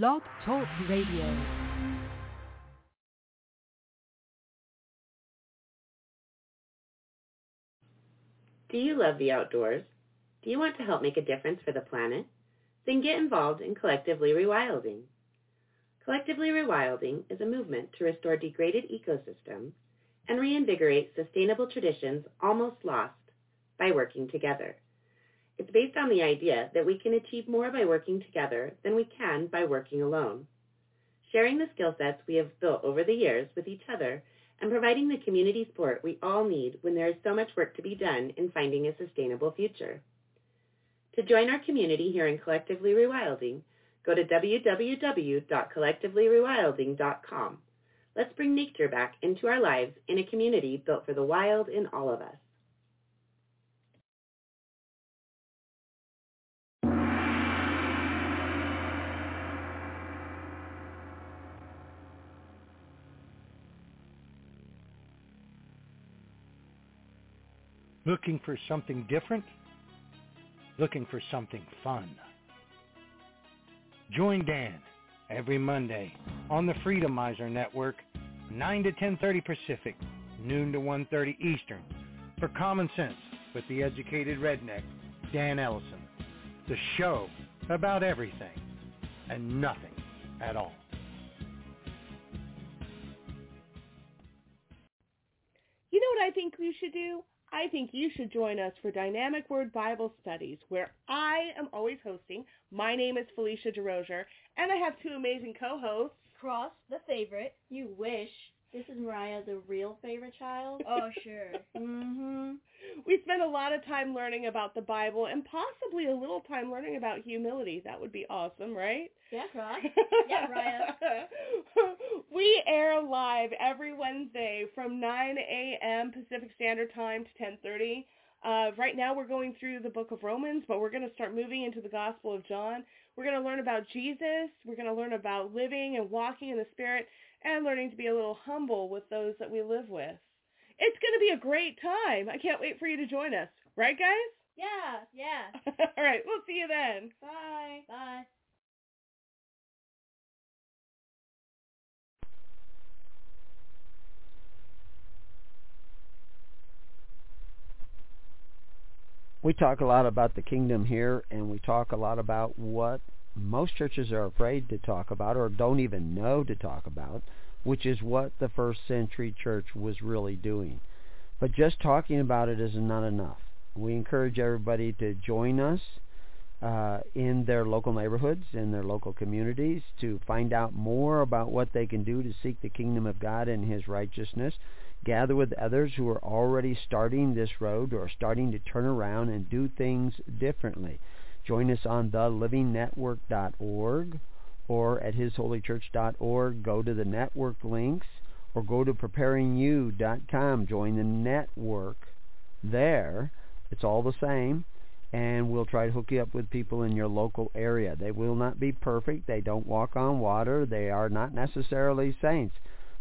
Blog Talk Radio. Do you love the outdoors? Do you want to help make a difference for the planet? Then get involved in Collectively Rewilding. Collectively Rewilding is a movement to restore degraded ecosystems and reinvigorate sustainable traditions almost lost by working together. It's based on the idea that we can achieve more by working together than we can by working alone. Sharing the skill sets we have built over the years with each other and providing the community support we all need when there is so much work to be done in finding a sustainable future. To join our community here in Collectively Rewilding, go to www.collectivelyrewilding.com. Let's bring nature back into our lives in a community built for the wild in all of us. Looking for something different? Looking for something fun? Join Dan every Monday on the Freedomizer Network, 9 to 10.30 Pacific, noon to 1.30 Eastern, for Common Sense with the educated redneck, Dan Ellison. The show about everything and nothing at all. You know what I think you should do? I think you should join us for Dynamic Word Bible Studies, where I am always hosting. My name is Felicia DeRozier, and I have two amazing co-hosts. Cross, the favorite. You wish. This is Mariah, the real favorite child. Oh, sure. mm-hmm. We spend a lot of time learning about the Bible and possibly a little time learning about humility. That would be awesome, right? Yeah, Cross. yeah, Mariah. we air live every Wednesday from 9 a.m. Pacific Standard Time to 10:30. Uh, right now we're going through the book of Romans, but we're going to start moving into the Gospel of John. We're going to learn about Jesus. We're going to learn about living and walking in the Spirit and learning to be a little humble with those that we live with. It's going to be a great time. I can't wait for you to join us. Right, guys? Yeah, yeah. All right, we'll see you then. Bye. Bye. We talk a lot about the kingdom here, and we talk a lot about what most churches are afraid to talk about or don't even know to talk about, which is what the first century church was really doing. But just talking about it is not enough. We encourage everybody to join us uh, in their local neighborhoods, in their local communities, to find out more about what they can do to seek the kingdom of God and His righteousness. Gather with others who are already starting this road or starting to turn around and do things differently. Join us on thelivingnetwork.org or at hisholychurch.org. Go to the network links or go to preparingyou.com. Join the network there. It's all the same. And we'll try to hook you up with people in your local area. They will not be perfect. They don't walk on water. They are not necessarily saints.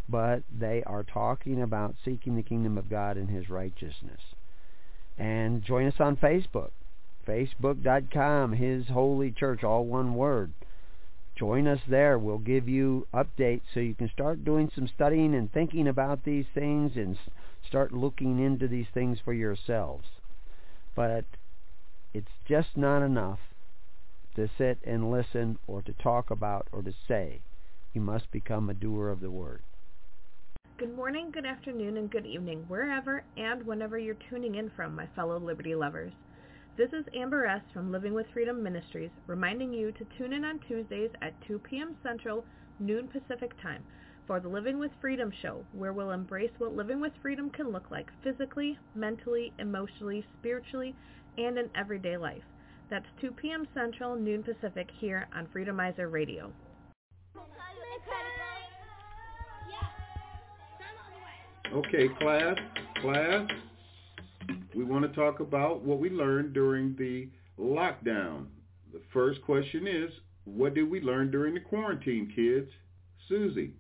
But they are talking about seeking the kingdom of God and His righteousness. And join us on Facebook facebook.com, His Holy Church, all one word. Join us there. We'll give you updates so you can start doing some studying and thinking about these things and start looking into these things for yourselves. But it's just not enough to sit and listen or to talk about or to say. You must become a doer of the word. Good morning, good afternoon, and good evening, wherever and whenever you're tuning in from, my fellow Liberty lovers. This is Amber S. from Living with Freedom Ministries, reminding you to tune in on Tuesdays at 2 p.m. Central, noon Pacific Time, for the Living with Freedom show, where we'll embrace what living with freedom can look like physically, mentally, emotionally, spiritually, and in everyday life. That's 2 p.m. Central, noon Pacific, here on Freedomizer Radio. Okay, class, class, we want to talk about what we learned during the lockdown. The first question is, what did we learn during the quarantine, kids? Susie,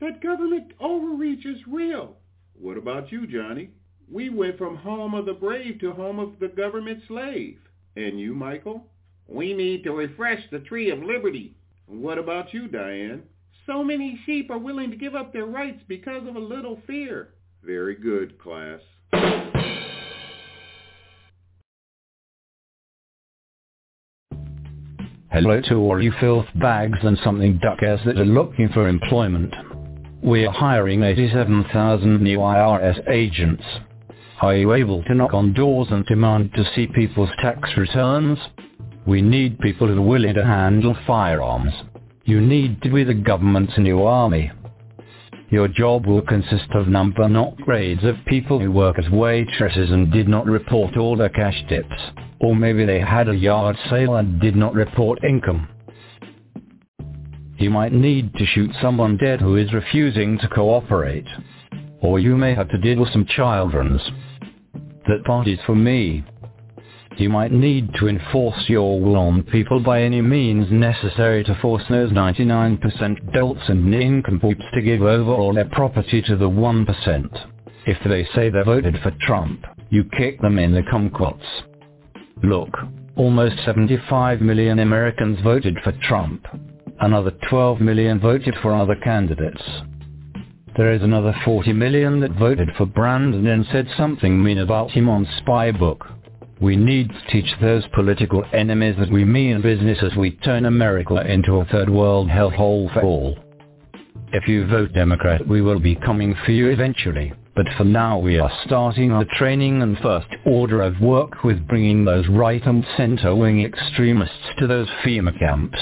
that government overreach is real. What about you, Johnny? We went from home of the brave to home of the government slave. And you, Michael? We need to refresh the tree of liberty. What about you, Diane? So many sheep are willing to give up their rights because of a little fear. Very good, class. Hello to all you filth bags and something duckers that are looking for employment. We are hiring 87,000 new IRS agents. Are you able to knock on doors and demand to see people's tax returns? We need people who are willing to handle firearms. You need to be the government's new army. Your job will consist of number not grades of people who work as waitresses and did not report all their cash tips. Or maybe they had a yard sale and did not report income. You might need to shoot someone dead who is refusing to cooperate. Or you may have to deal with some children's. That part is for me. You might need to enforce your will on people by any means necessary to force those 99% dolts and nincompoops to give over all their property to the 1%. If they say they voted for Trump, you kick them in the kumquats. Look, almost 75 million Americans voted for Trump. Another 12 million voted for other candidates. There is another 40 million that voted for Brandon and said something mean about him on Spybook. We need to teach those political enemies that we mean business as we turn America into a third world hellhole for all. If you vote Democrat we will be coming for you eventually, but for now we are starting our training and first order of work with bringing those right and center wing extremists to those FEMA camps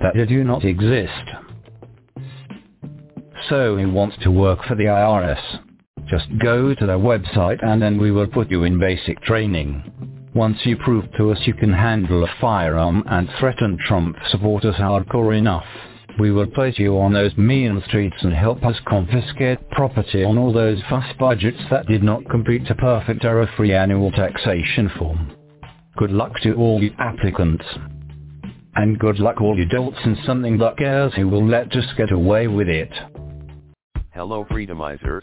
that do not exist. So he wants to work for the IRS. Just go to their website and then we will put you in basic training. Once you prove to us you can handle a firearm and threaten Trump supporters hardcore enough, we will place you on those mean streets and help us confiscate property on all those fuss budgets that did not complete a perfect error-free annual taxation form. Good luck to all you applicants. And good luck all you dolts and something duckers who will let us get away with it. Hello freedomizers.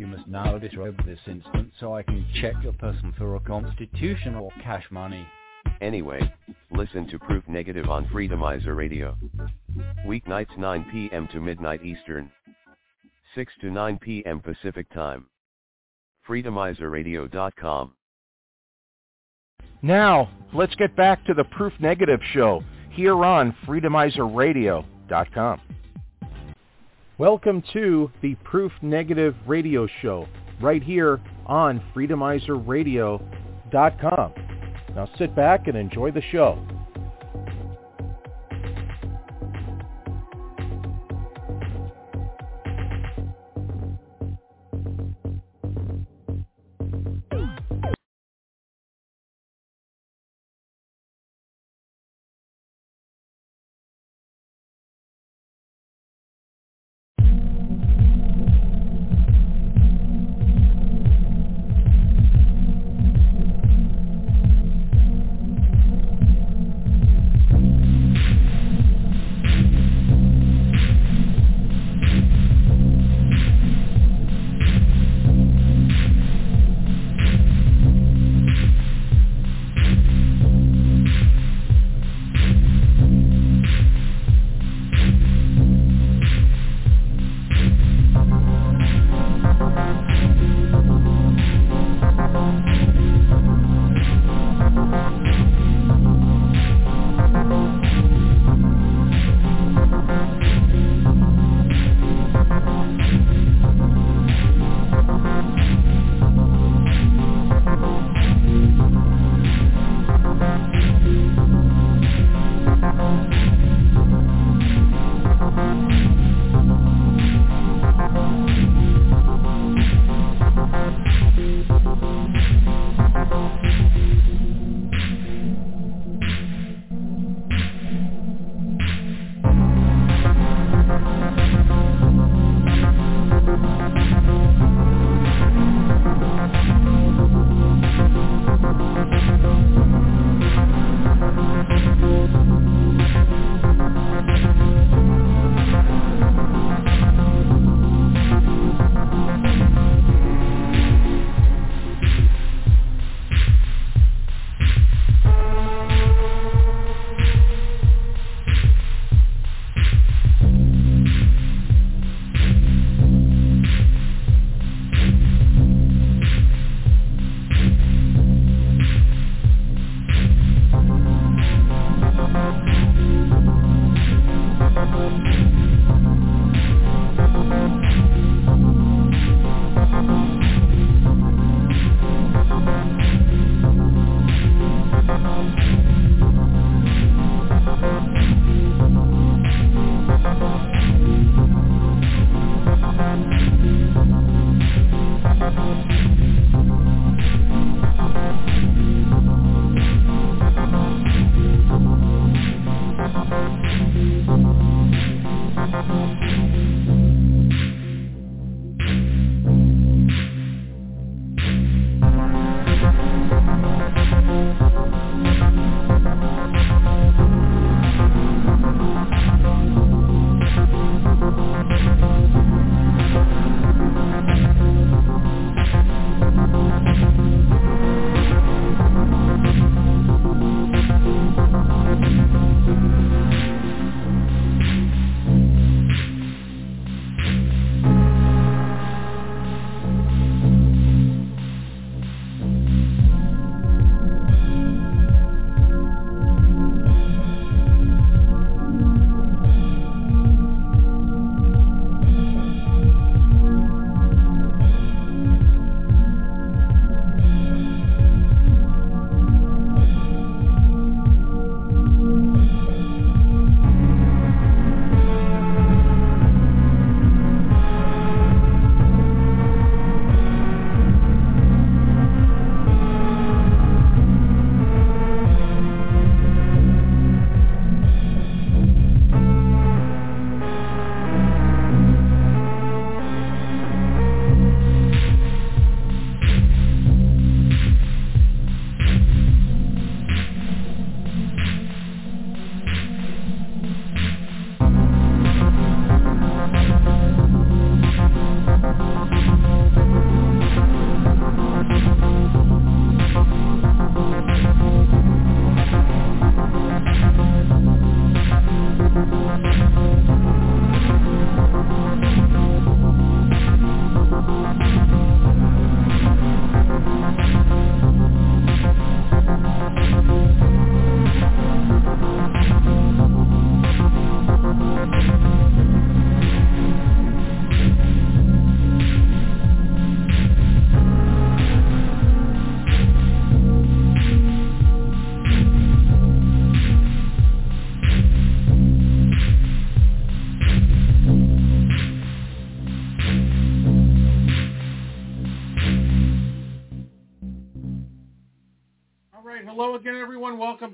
You must now disrobe this instant so I can check your person for a constitution or cash money. Anyway, listen to Proof Negative on Freedomizer Radio. Weeknights 9 p.m. to midnight Eastern. 6 to 9 p.m. Pacific Time. Freedomizerradio.com. Now, let's get back to the Proof Negative show here on freedomizerradio.com. Welcome to the Proof Negative radio show right here on freedomizerradio.com. Now sit back and enjoy the show.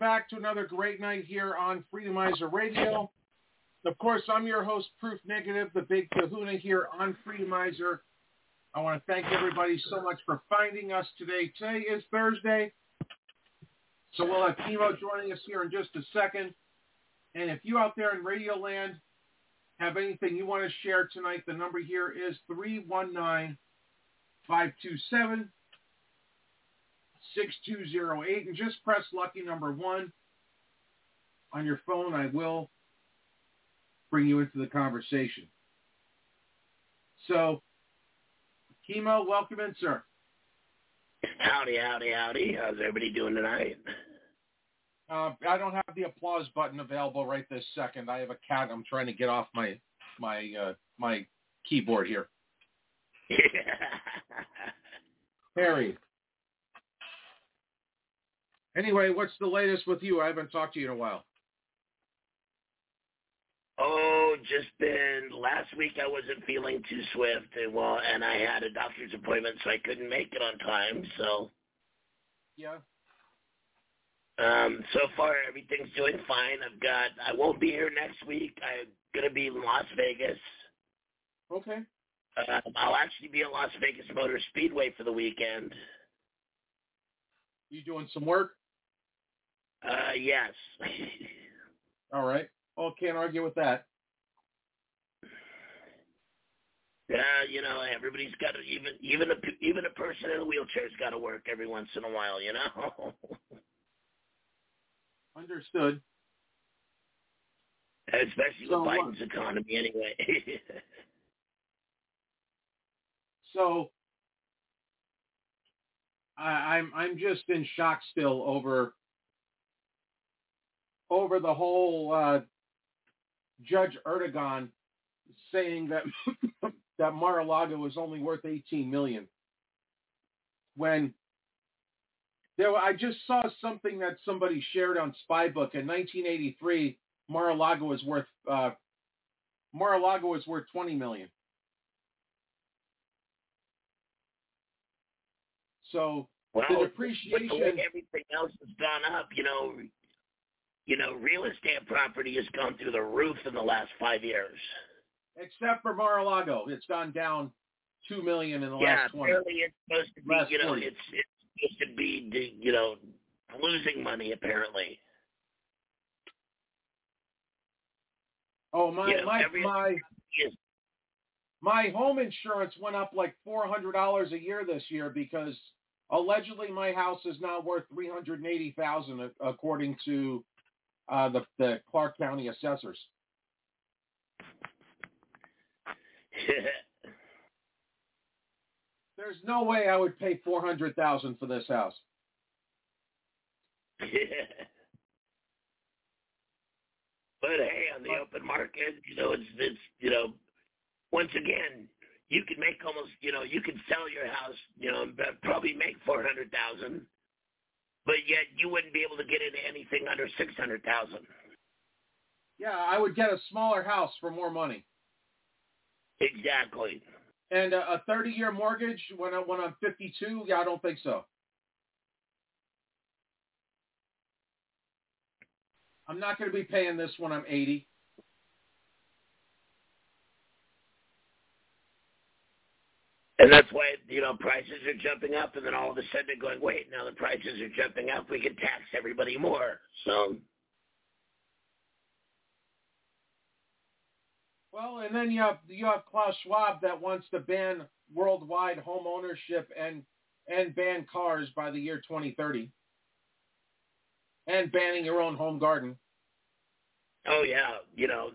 Back to another great night here on Freedomizer Radio. Of course, I'm your host, Proof Negative, the Big Kahuna here on Freedomizer. I want to thank everybody so much for finding us today. Today is Thursday, so we'll have Kimo joining us here in just a second. And if you out there in Radio Land have anything you want to share tonight, the number here is 319 527 6208 and just press lucky number one on your phone. I will bring you into the conversation. So, Kimo, welcome in, sir. Howdy, howdy, howdy. How's everybody doing tonight? Uh, I don't have the applause button available right this second. I have a cat. I'm trying to get off my my uh, my keyboard here. Harry. Anyway, what's the latest with you? I haven't talked to you in a while. Oh, just been last week. I wasn't feeling too swift, and well, and I had a doctor's appointment, so I couldn't make it on time. So yeah. Um, so far everything's doing fine. I've got. I won't be here next week. I'm gonna be in Las Vegas. Okay. Uh, I'll actually be at Las Vegas Motor Speedway for the weekend. You doing some work? Uh, yes. All right. Well, can't argue with that. Yeah, you know, everybody's got to even even a even a person in a wheelchair's got to work every once in a while, you know. Understood. Especially so, with Biden's uh, economy, anyway. so, I, I'm I'm just in shock still over over the whole uh, Judge Engoron saying that that Mar-a-Lago was only worth 18 million. When there, I just saw something that somebody shared on Spybook in 1983. Mar-a-Lago was worth uh, Mar-a-Lago was worth 20 million. So well, the depreciation, the everything else has gone up, you know, you know, real estate property has gone through the roof in the last five years. Except for Mar-a-Lago, it's gone down two million in the yeah, last twenty. Yeah, apparently it's supposed to be, last you know, 20. it's it's supposed to be, you know, losing money apparently. Oh my you know, my my is, my home insurance went up like four hundred dollars a year this year because allegedly my house is now worth three hundred and eighty thousand according to uh, the the Clark County assessors. There's no way I would pay four hundred thousand for this house. but hey, on the open market, you know, it's it's you know, once again, you can make almost you know, you can sell your house, you know, and probably make four hundred thousand, but yet you wouldn't be able to get into anything under six hundred thousand. Yeah, I would get a smaller house for more money. Exactly. And a, 30-year mortgage when I, when I'm 52, yeah, I don't think so. I'm not going to be paying this when I'm 80. And that's why, you know, prices are jumping up, and then all of a sudden they're going, wait, now the prices are jumping up. We can tax everybody more. So. Well, and then you have you have Klaus Schwab that wants to ban worldwide home ownership and and ban cars by the year 2030, and banning your own home garden. Oh yeah, you know,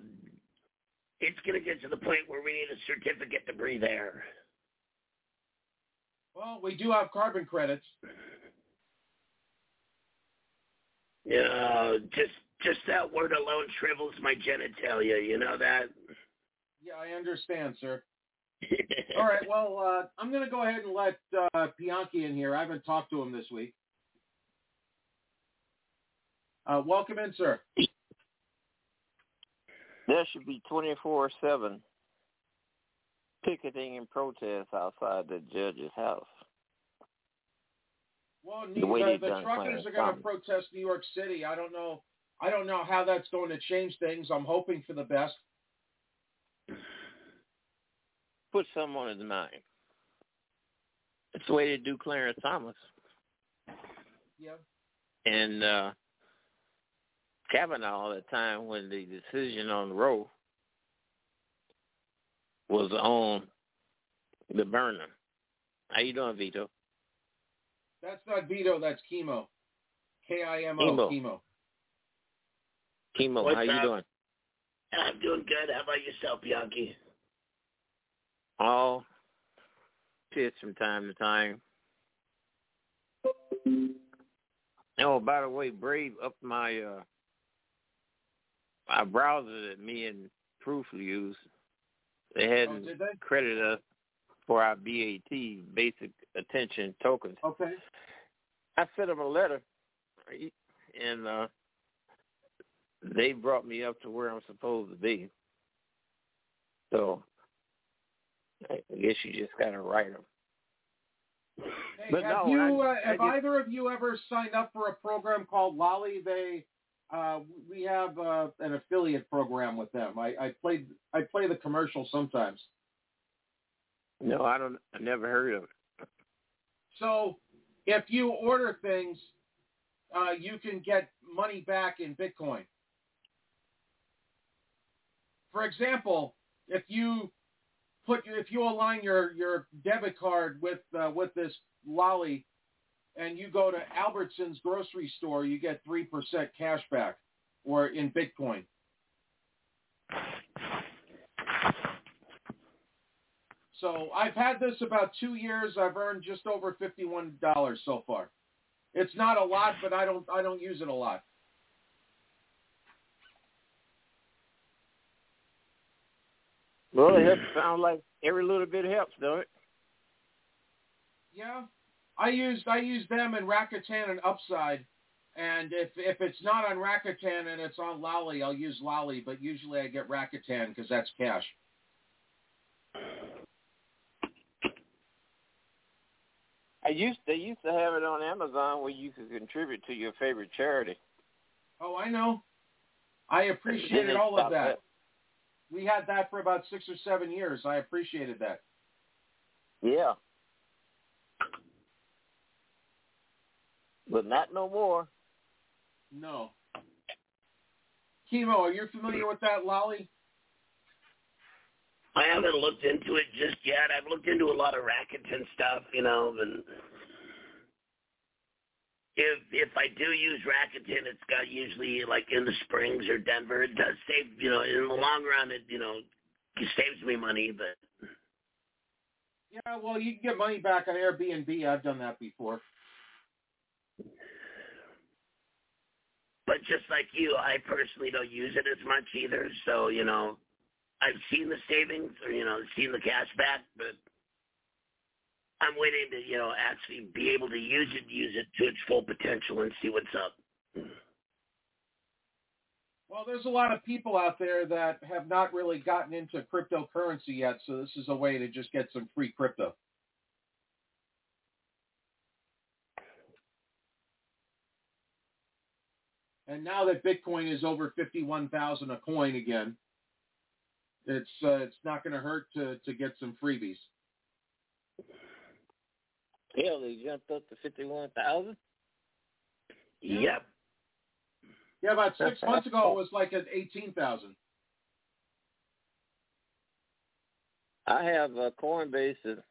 it's going to get to the point where we need a certificate to breathe air. Well, we do have carbon credits. Yeah, just just that word alone shrivels my genitalia. You know that. Yeah, I understand, sir. All right, well, uh, I'm going to go ahead and let uh, Bianchi in here. I haven't talked to him this week. Uh, welcome in, sir. There should be 24-7 picketing and protest outside the judge's house. Well, the way the, the truckers are going to protest New York City. I don't know. I don't know how that's going to change things. I'm hoping for the best. Put some on his mind. It's the way they do Clarence Thomas. Yeah. and uh Kavanaugh at the time when the decision on Roe was on the burner. How you doing, Vito? That's not Vito. That's Kimo. K I M O. Kimo. Kimo. Kimo, What's how you doing? I'm doing good. How about yourself, Bianchi? All shit from time to time. Oh, by the way, Brave up my uh my browser that me and Proof use. They hadn't Oh, they? credited us for our BAT basic attention tokens. Okay. I sent them a letter, right? and uh, they brought me up to where I'm supposed to be. So I guess you just gotta write them. Hey, But have no, you? I- uh, I have just- either of you ever signed up for a program called Lolli? They, uh, we have uh, an affiliate program with them. I, I played. I play the commercial sometimes. No, I don't. I never heard of it. So if you order things, uh, you can get money back in Bitcoin. For example, if you put if you align your, your debit card with uh, with this Lolli, and you go to Albertsons grocery store, you get three percent cash back, or in Bitcoin. So I've had this about two years. I've earned just over fifty-one dollars so far. It's not a lot, but I don't I don't use it a lot. Well, it helps sound like every little bit helps, don't it? Yeah, I use I use them in Rakuten and Upside, and if if it's not on Rakuten and it's on Lolli, I'll use Lolli. But usually I get Rakuten because that's cash. I used they used to have it on Amazon where you could contribute to your favorite charity. Oh, I know. I appreciated all of that. We had that for about six or seven years. I appreciated that. Yeah. But not no more. No. Kimo, are you familiar with that Lolli? I haven't looked into it just yet. I've looked into a lot of rackets and stuff, you know, and if if I do use Rakuten, it's got usually like in the Springs or Denver. It does save, you know, in the long run, it you know it saves me money, but Yeah, well, you can get money back on Airbnb. I've done that before. But just like you, I personally don't use it as much either. So you know, I've seen the savings or you know seen the cash back, but I'm waiting to you know actually be able to use it, use it to its full potential, and see what's up. Well, there's a lot of people out there that have not really gotten into cryptocurrency yet, so this is a way to just get some free crypto. And now that Bitcoin is over fifty-one thousand a coin again, it's uh, it's not going to hurt to to get some freebies. Hell, they jumped up to fifty one thousand. Yep. Yeah, about six months ago it was like at eighteen thousand. I have a Coinbase that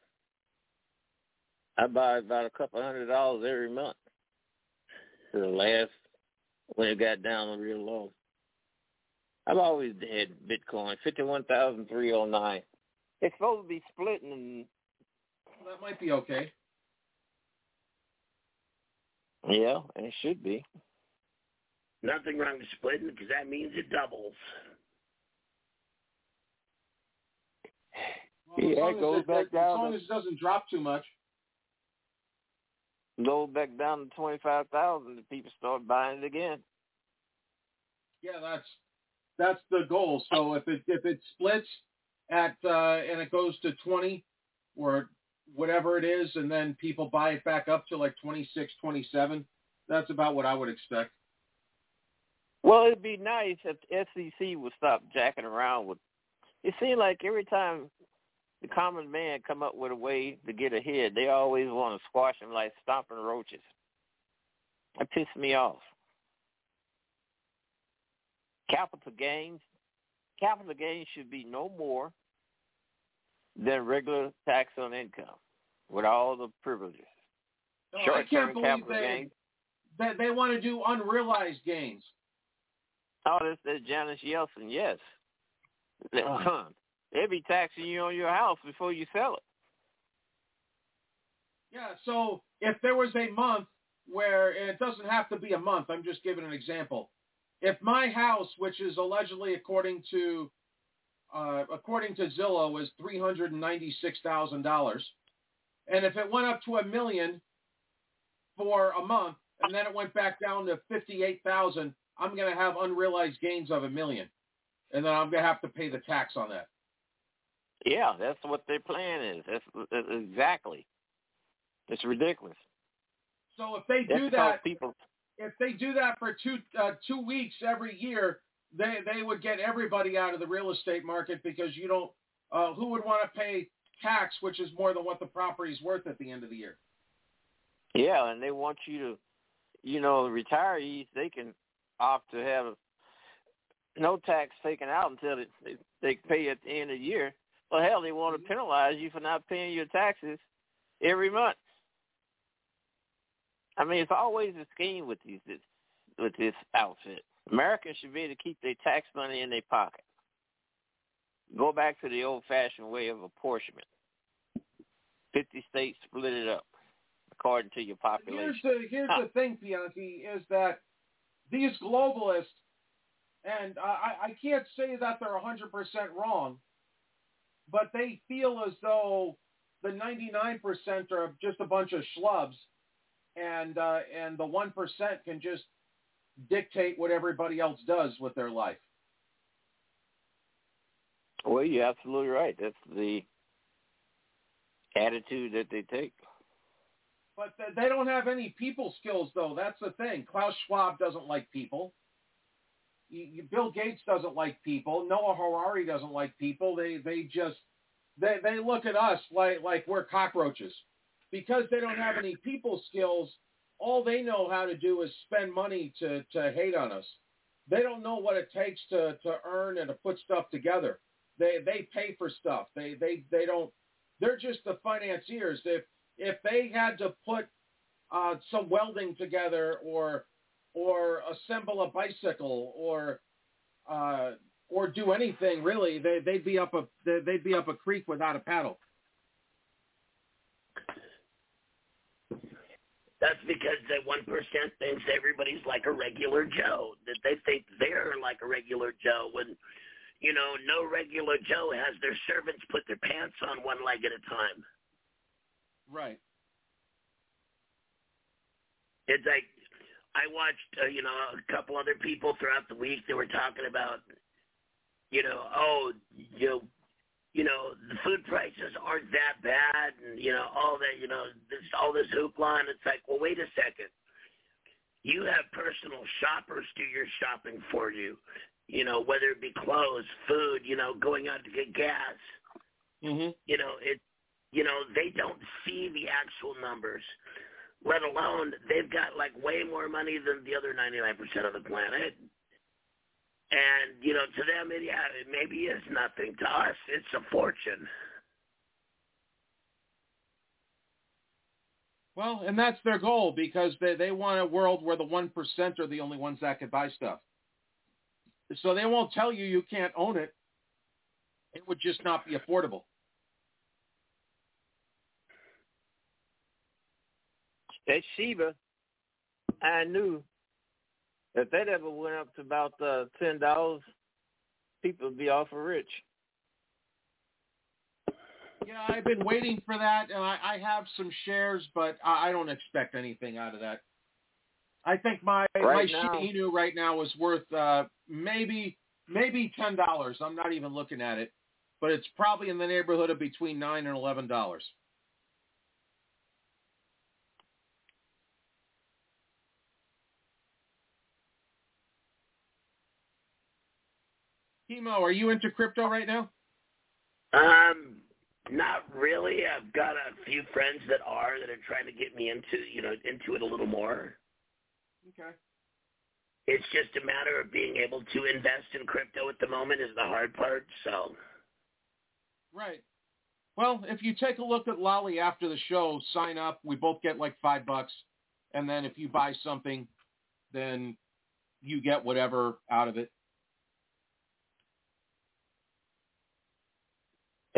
I buy about a couple hundred dollars every month. For the last when it got down real low. I've always had Bitcoin, fifty one thousand three oh nine. It's supposed to be splitting and That might be okay. yeah, and it should be. Nothing wrong with splitting because that means it doubles. Well, as Yeah, long it goes it, back as down As long as it doesn't drop too much. Go back down to twenty five thousand and people start buying it again. Yeah, that's that's the goal. So if it if it splits at uh, and it goes to twenty or whatever it is, and then people buy it back up to like 26, 27. That's about what I would expect. Well, it'd be nice if the SEC would stop jacking around with. It seems like every time the common man come up with a way to get ahead, they always want to squash them like stomping roaches. That pisses me off. Capital gains, capital gains should be no more than regular tax on income with all the privileges. Short-term can't believe capital they, gains. that they want to do unrealized gains. Oh, this is Janice Yeltsin. Yes, Uh. They'll be taxing you on your house before you sell it. Yeah, so if there was a month where and it doesn't have to be a month, I'm just giving an example. If my house, which is allegedly according to uh, according to Zillow, is three hundred and ninety six thousand dollars, and if it went up to a million for a month, and then it went back down to fifty eight thousand, I'm going to have unrealized gains of a million, and then I'm going to have to pay the tax on that. Yeah, that's what their plan is. That's, that's exactly. It's ridiculous. So if they do that, people. if they do that for two uh, two weeks every year, they they would get everybody out of the real estate market because you don't. Uh, who would want to pay tax, which is more than what the property's worth at the end of the year? Yeah, and they want you to, you know, retirees they can opt to have no tax taken out until they, they pay at the end of the year. Well, hell, they want to penalize you for not paying your taxes every month. I mean, it's always a scheme with these this, with this outfit. Americans should be able to keep their tax money in their pocket. Go back to the old-fashioned way of apportionment. Fifty states split it up according to your population. Here's the here's Huh. the thing, Bianchi, is that these globalists, and I, I can't say that they're 100% wrong, but they feel as though the 99% are just a bunch of schlubs, and uh, and the one percent can just dictate what everybody else does with their life. Well, you're absolutely right. That's the attitude that they take. But they don't have any people skills, though. That's the thing. Klaus Schwab doesn't like people. You, Bill Gates doesn't like people. Noah Harari doesn't like people. They they just they they look at us like like we're cockroaches because they don't have any people skills. All they know how to do is spend money to to hate on us. They don't know what it takes to to earn and to put stuff together. They they pay for stuff. They they they don't. They're just the financiers. If if they had to put uh, some welding together or or assemble a bicycle or uh, or do anything really, they, they'd be up a they'd be up a creek without a paddle. That's because that one percent thinks everybody's like a regular Joe. That they think they're like a regular Joe when, you know, no regular Joe has their servants put their pants on one leg at a time. Right. It's like I watched, uh, you know, a couple other people throughout the week. They were talking about, you know, oh, you know, you know, the food prices aren't that bad, and you know, all that, you know, this all this hoopla, and it's like, well, wait a second. You have personal shoppers do your shopping for you. You know, whether it be clothes, food, you know, going out to get gas. Mm-hmm. You know, it. You know, they don't see the actual numbers let alone they've got like way more money than the other 99% of the planet. And, you know, to them, it, yeah, it maybe is nothing. To us, it's a fortune. Well, and that's their goal because they, they want a world where the 1% are the only ones that can buy stuff. So they won't tell you you can't own it. It would just not be affordable. That Shiba, I knew if that ever went up to about uh, ten dollars, people would be awful rich. Yeah, I've been waiting for that, and I, I have some shares, but I, I don't expect anything out of that. I think my Right my now- Shiba Inu right now is worth uh, maybe maybe ten dollars. I'm not even looking at it, but it's probably in the neighborhood of between nine and eleven dollars. Kimo, are you into crypto right now? Um, not really. I've got a few friends that are that are trying to get me into you know into it a little more. Okay. It's just a matter of being able to invest in crypto at the moment is the hard part. So. Right. Well, if you take a look at Lolli after the show, sign up. We both get like five bucks, and then if you buy something, then you get whatever out of it.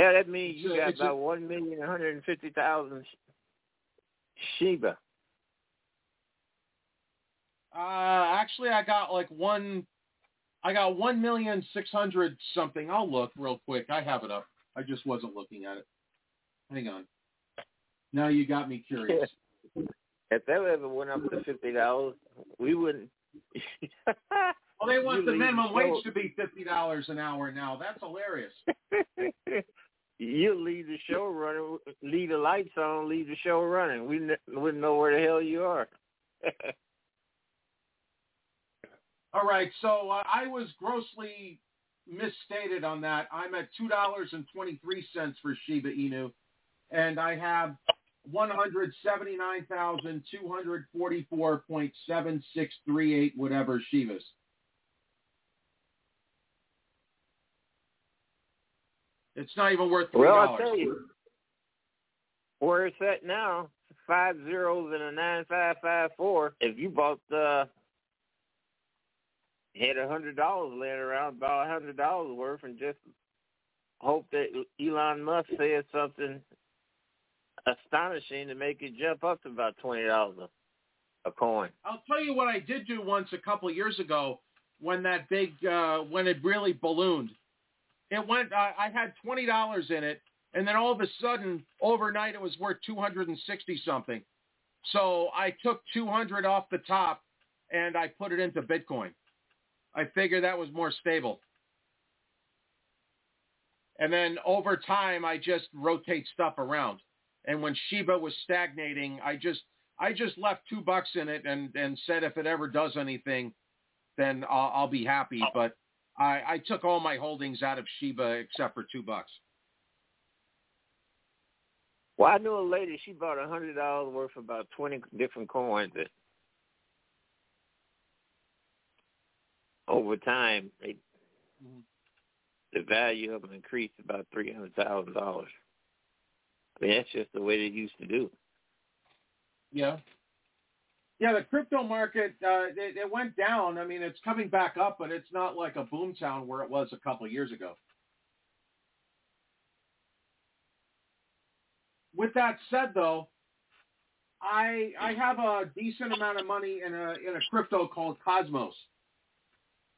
Yeah, that means you got about one million one hundred and fifty thousand Shiba. Uh, actually, I got like one. I got one million six hundred something. I'll look real quick. I have it up. I just wasn't looking at it. Hang on. Now you got me curious. If that ever went up to fifty dollars, we wouldn't. Well, they want You the minimum wage to be fifty dollars an hour now. That's hilarious. you leave the show running, leave the lights on, leave the show running. We wouldn't know where the hell you are. All right, so uh, I was grossly misstated on that. I'm at two dollars and twenty three cents for Shiba Inu, and I have one hundred seventy nine thousand two hundred forty four point seven six three eight whatever Shivas. It's not even worth three well, I dollars. tell you, where it's at now, five zeros and a nine five five four. If you bought uh had a hundred dollars laying around, about a hundred dollars worth, and just hope that Elon Musk says something astonishing to make it jump up to about twenty dollars a coin. I'll tell you what I did do once a couple of years ago when that big uh, when it really ballooned. It went. I I had twenty dollars in it, and then all of a sudden, overnight, it was worth two hundred and sixty something. So I took two hundred off the top, and I put it into Bitcoin. I figured that was more stable. And then over time, I just rotate stuff around. And when Shiba was stagnating, I just I just left two bucks in it and and said if it ever does anything, then I'll, I'll be happy. Oh. But I, I took all my holdings out of Shiba except for two bucks. Well, I knew a lady. She bought a hundred dollars worth of about twenty different coins. That over time, they, mm-hmm. the value of them increased about three hundred thousand dollars. I mean, that's just the way they used to do. Yeah. Yeah, the crypto market uh, it, it went down. I mean, it's coming back up, but it's not like a boom town where it was a couple of years ago. With that said, though, I I have a decent amount of money in a in a crypto called Cosmos,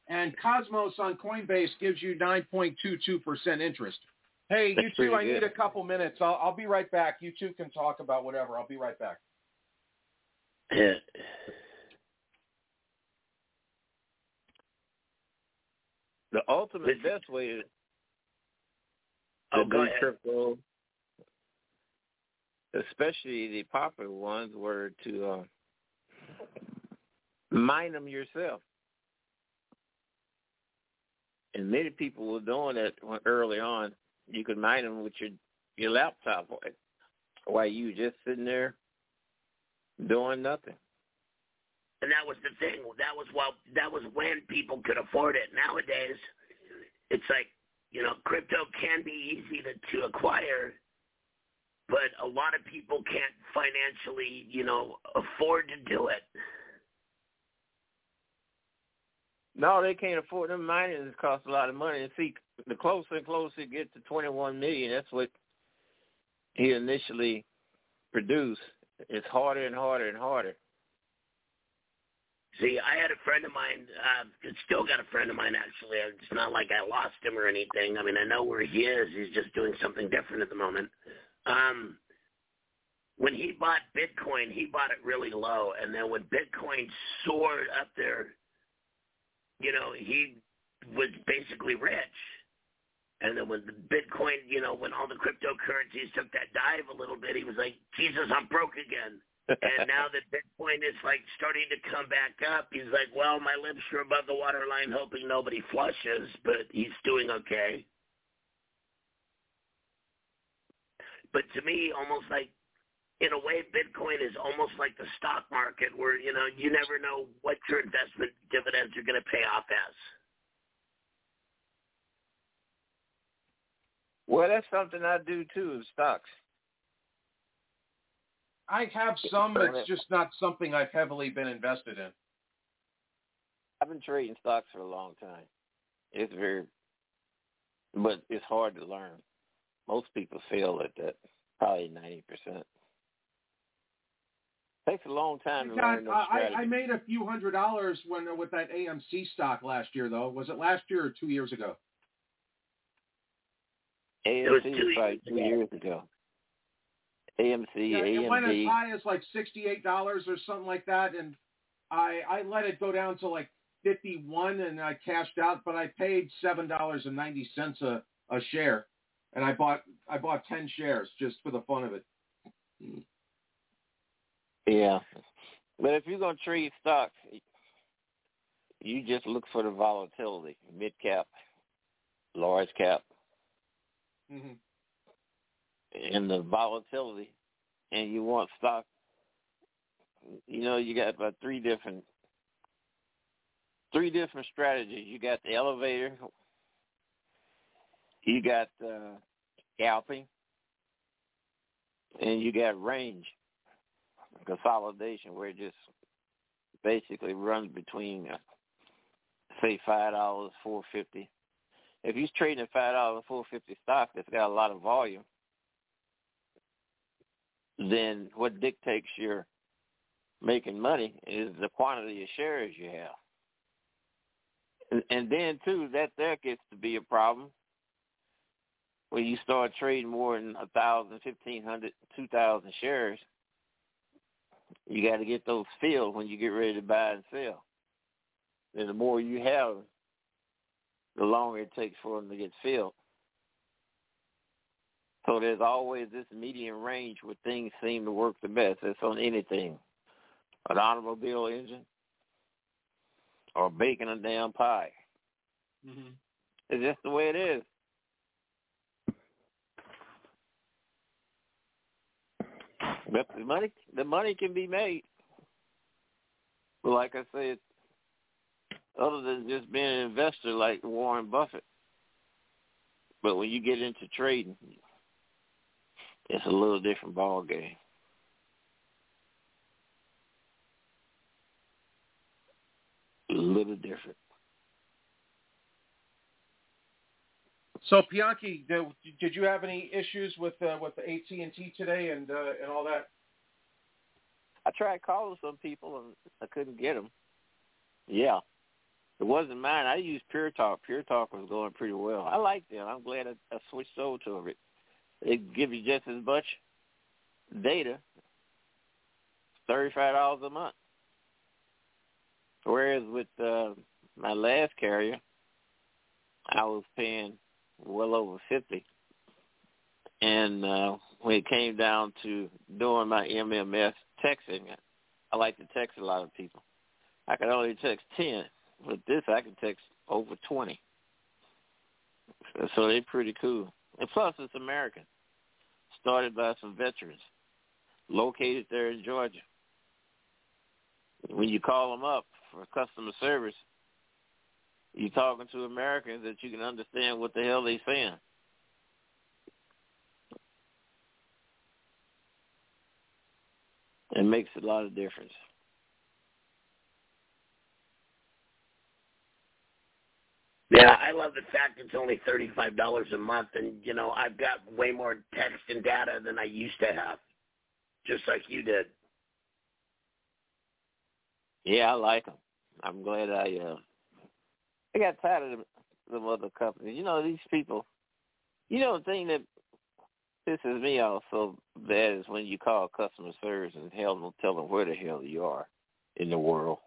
and Cosmos on Coinbase gives you 9.22 percent interest. Hey, you two, I need a couple minutes. I'll I'll be right back. You two can talk about whatever. I'll be right back. The ultimate best way to, Oh, do crypto, especially the popular ones, were to uh, mine them yourself. And many people were doing it early on. You could mine them with your your laptop while- while you just sitting there doing nothing. And that was the thing. That was well. That was when people could afford it. Nowadays, it's like you know, crypto can be easy to, to acquire, but a lot of people can't financially, you know, afford to do it. No, they can't afford them mining. It costs a lot of money. And see, the closer and closer it gets to 21 million, that's what he initially produced. It's harder and harder and harder. See, I had a friend of mine. Uh, still got a friend of mine actually. It's not like I lost him or anything. I mean, I know where he is. He's just doing something different at the moment. Um, when he bought Bitcoin, he bought it really low, and then when Bitcoin soared up there, you know, he was basically rich. And then when the Bitcoin, you know, when all the cryptocurrencies took that dive a little bit, he was like, Jesus, I'm broke again. and now that Bitcoin is like starting to come back up, he's like, well, my lips are above the waterline, hoping nobody flushes, but he's doing okay. But to me, almost like, in a way, Bitcoin is almost like the stock market, where you know you never know what your investment dividends are going to pay off as. Well, that's something I do too, stocks. I have some, but it's just not something I've heavily been invested in. I've been trading stocks for a long time. It's very, but it's hard to learn. Most people fail at that, probably ninety percent. Takes a long time to learn those I, I made a few hundred dollars when with that AMC stock last year, though. Was it last year or two years ago? AMC was two probably two years ago. AMC, Yeah, AMD. it went as high as like sixty-eight dollars or something like that, and I I let it go down to like fifty-one, and I cashed out. But I paid seven dollars and ninety cents a a share, and I bought I bought ten shares just for the fun of it. Yeah, but if you're gonna trade stocks, you just look for the volatility, mid cap, large cap, Mm-hmm. and the volatility, and you want stock. You know, you got about three different three different strategies. You got the elevator, you got uh, scalping, and you got range consolidation, where it just basically runs between uh, say five dollars, four fifty. If he's trading at five dollars, four fifty stock that's got a lot of volume, then what dictates your making money is the quantity of shares you have. And, and then too, that there gets to be a problem when you start trading more than a thousand, fifteen hundred, two thousand shares. You got to get those filled when you get ready to buy and sell. And the more you have, the longer it takes for them to get filled. So there's always this medium range where things seem to work the best. It's on anything. An automobile engine or baking a damn pie. Mm-hmm. It's just the way it is. But the money the money can be made. But like I said, other than just being an investor like Warren Buffett. But when you get into trading, it's a little different ball game. A little different. So Bianchi, did, did you have any issues with uh, with the AT and T today and uh, and all that? I tried calling some people and I couldn't get them. Yeah, it wasn't mine. I used Pure Talk. Pure Talk was going pretty well. I liked them. I'm glad I, I switched over to it. They give you just as much data, thirty-five dollars a month. Whereas with uh, my last carrier, I was paying well over fifty. And uh, when it came down to doing my MMS texting, I like to text a lot of people. I could only text ten. With this, I can text over 20. So they're pretty cool. And plus, it's American. Started by some veterans located there in Georgia. When you call them up for customer service, you're talking to Americans that you can understand what the hell they're saying. It makes a lot of difference. Yeah, I love the fact it's only thirty-five dollars a month, and you know I've got way more text and data than I used to have, just like you did. Yeah, I like them. I'm glad I uh I got tired of them, them other companies. You know, these people. You know, the thing that pisses me off so bad is when you call customer service and hell don't tell them where the hell you are in the world.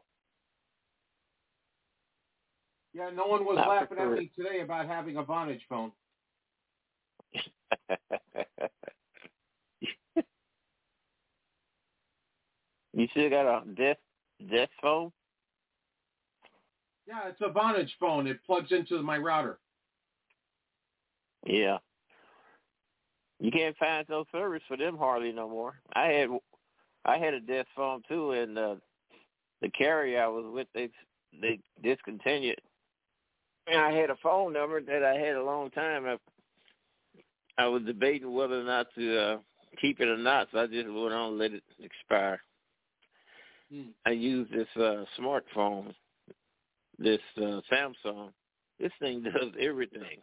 Yeah, no one was I laughing at me today about having a Vonage phone. You still got a desk desk phone? Yeah, it's a Vonage phone. It plugs into my router. Yeah. You can't find no service for them hardly no more. I had I had a desk phone too, and uh, the carrier I was with they they discontinued. And I had a phone number that I had a long time. I, I was debating whether or not to uh, keep it or not, so I just went on and let it expire. Hmm. I used this uh, smartphone, this uh, Samsung. This thing does everything.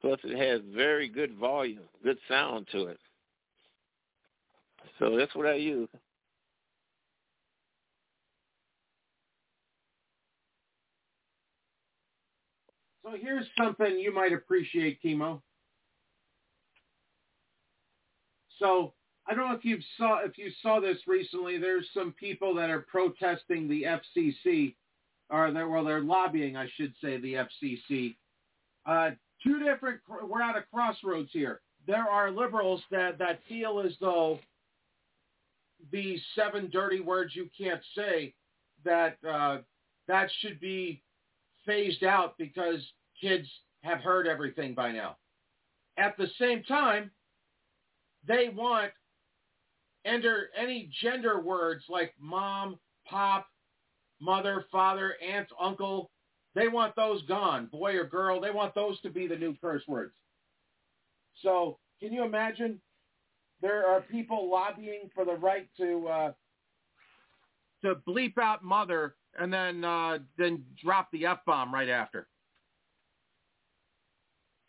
Plus, it has very good volume, good sound to it. So that's what I use. So here's something you might appreciate, Kimo. So I don't know if you saw if you saw this recently. There's some people that are protesting the FCC, or they're well, they're lobbying, I should say, the FCC. Uh, two different. We're at a crossroads here. There are liberals that that feel as though the seven dirty words you can't say that uh, that should be phased out because kids have heard everything by now. At the same time, they want enter any gender words like mom, pop, mother, father, aunt, uncle. They want those gone, boy or girl. They want those to be the new curse words. So can you imagine? There are people lobbying for the right to uh, to bleep out mother and then uh, then drop the f bomb right after.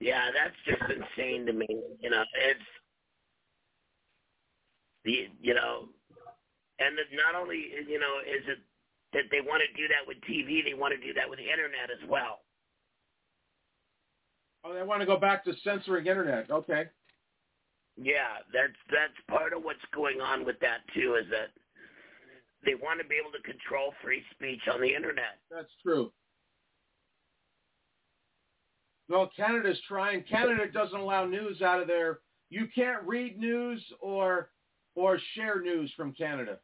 yeah, that's just insane to me. You know, it's the you know, and that not only you know is it that they want to do that with TV, they want to do that with the internet as well. Oh, they want to go back to censoring internet. Okay. Yeah, that's that's part of what's going on with that too. Is that they want to be able to control free speech on the internet. That's true. Well, Canada's trying. Canada doesn't allow news out of there. You can't read news or or share news from Canada.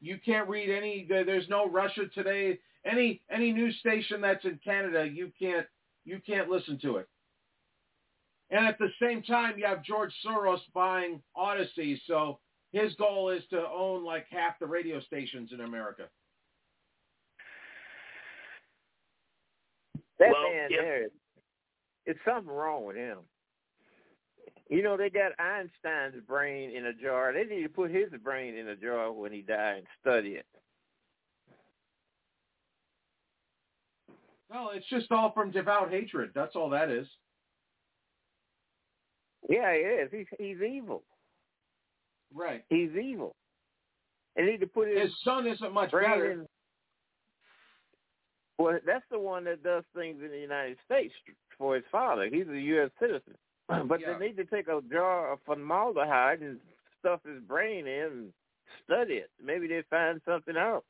You can't read any. There's no Russia Today. Any any news station that's in Canada, you can't you can't listen to it. And at the same time, you have George Soros buying Audacy, so his goal is to own like half the radio stations in America. That Well, man yeah. there, it's something wrong with him. You know, they got Einstein's brain in a jar. They need to put his brain in a jar when he died and study it. No, it's just all from devout hatred. That's all that is. Yeah, he is. He's he's evil. Right. He's evil. They need to put his, His son isn't much better. in. Well, that's the one that does things in the United States for his father. He's a U.S. citizen. But Yeah. they need to take a jar of formaldehyde and stuff his brain in and study it. Maybe they find something out.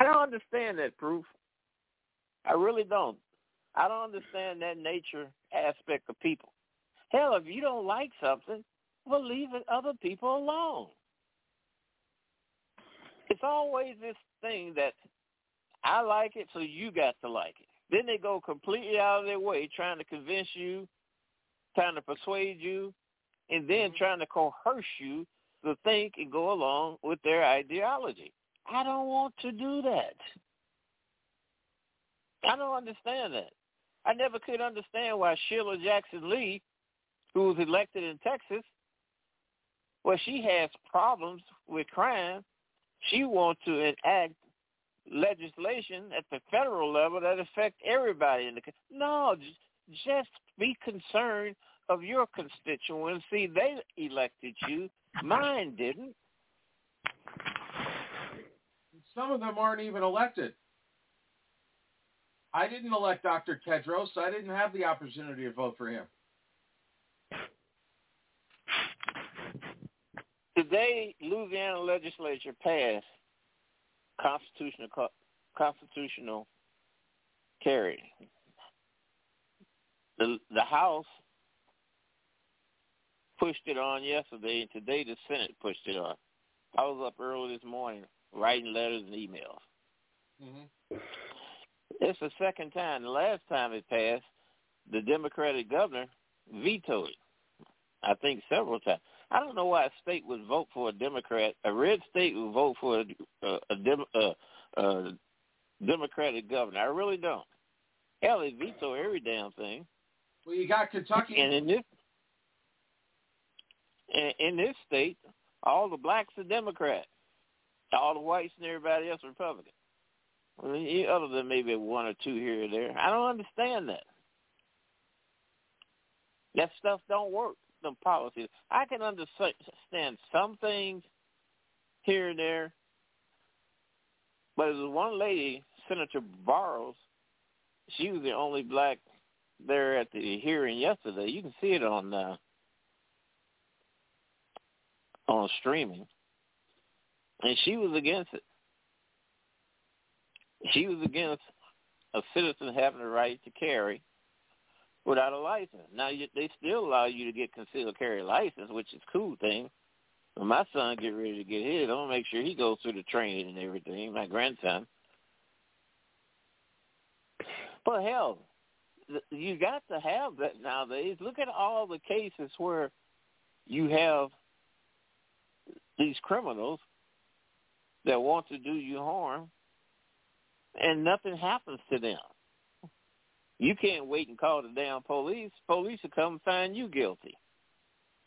I don't understand that proof. I really don't. I don't understand that nature aspect of people. Hell, if you don't like something, well, leave it other people alone. It's always this thing that I like it, so you got to like it. Then they go completely out of their way trying to convince you, trying to persuade you, and then mm-hmm. trying to coerce you to think and go along with their ideology. I don't want to do that. I don't understand that. I never could understand why Sheila Jackson Lee, who was elected in Texas, well, she has problems with crime. She wants to enact legislation at the federal level that affect everybody in the country. No, just be concerned of your constituency. They elected you. Mine didn't. Some of them aren't even elected. I didn't elect Dr. Tedros. I didn't have the opportunity to vote for him. Today, Louisiana legislature passed constitutional constitutional carry. The the House pushed it on yesterday, and today the Senate pushed it on. I was up early this morning writing letters and emails. Mm-hmm. It's the second time. The last time it passed, the Democratic governor vetoed it. I think several times. I don't know why a state would vote for a Democrat. A red state would vote for a, a, a, Dem, a, a Democratic governor. I really don't. Hell, they veto every damn thing. Well, you got Kentucky. And in this in, in this state, all the blacks are Democrats, all the whites and everybody else are Republican. Other than maybe one or two here or there. I don't understand that. That stuff don't work. The policies. I can understand some things here and there, but there's one lady, Senator Barrows. She was the only black there at the hearing yesterday. You can see it on uh, on streaming, and she was against it. She was against a citizen having the right to carry without a license. Now you, they still allow you to get concealed carry license, which is cool thing. When my son get ready to get his, I'm gonna make sure he goes through the training and everything. My grandson. But hell, you got to have that nowadays. Look at all the cases where you have these criminals that want to do you harm and nothing happens to them. You can't wait and call the damn police. Police will come find you guilty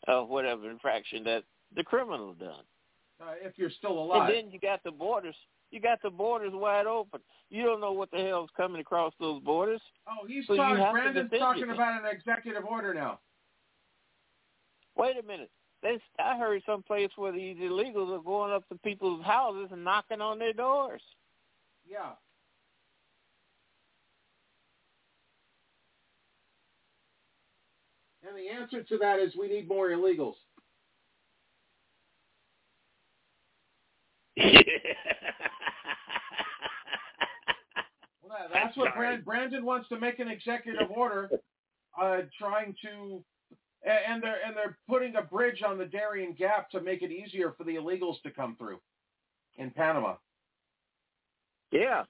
of whatever infraction that the criminal done. Uh, if you're still alive. And then you got the borders. You got the borders wide open. You don't know what the hell's coming across those borders. Oh, he's so talking. Brandon's talking about an executive order now. Wait a minute. I heard some place where these illegals are going up to people's houses and knocking on their doors. Yeah. And the answer to that is we need more illegals. well, that's what Brand, Brandon wants to make an executive order uh, trying to and they're and they're putting a bridge on the Darien Gap to make it easier for the illegals to come through in Panama. Yeah,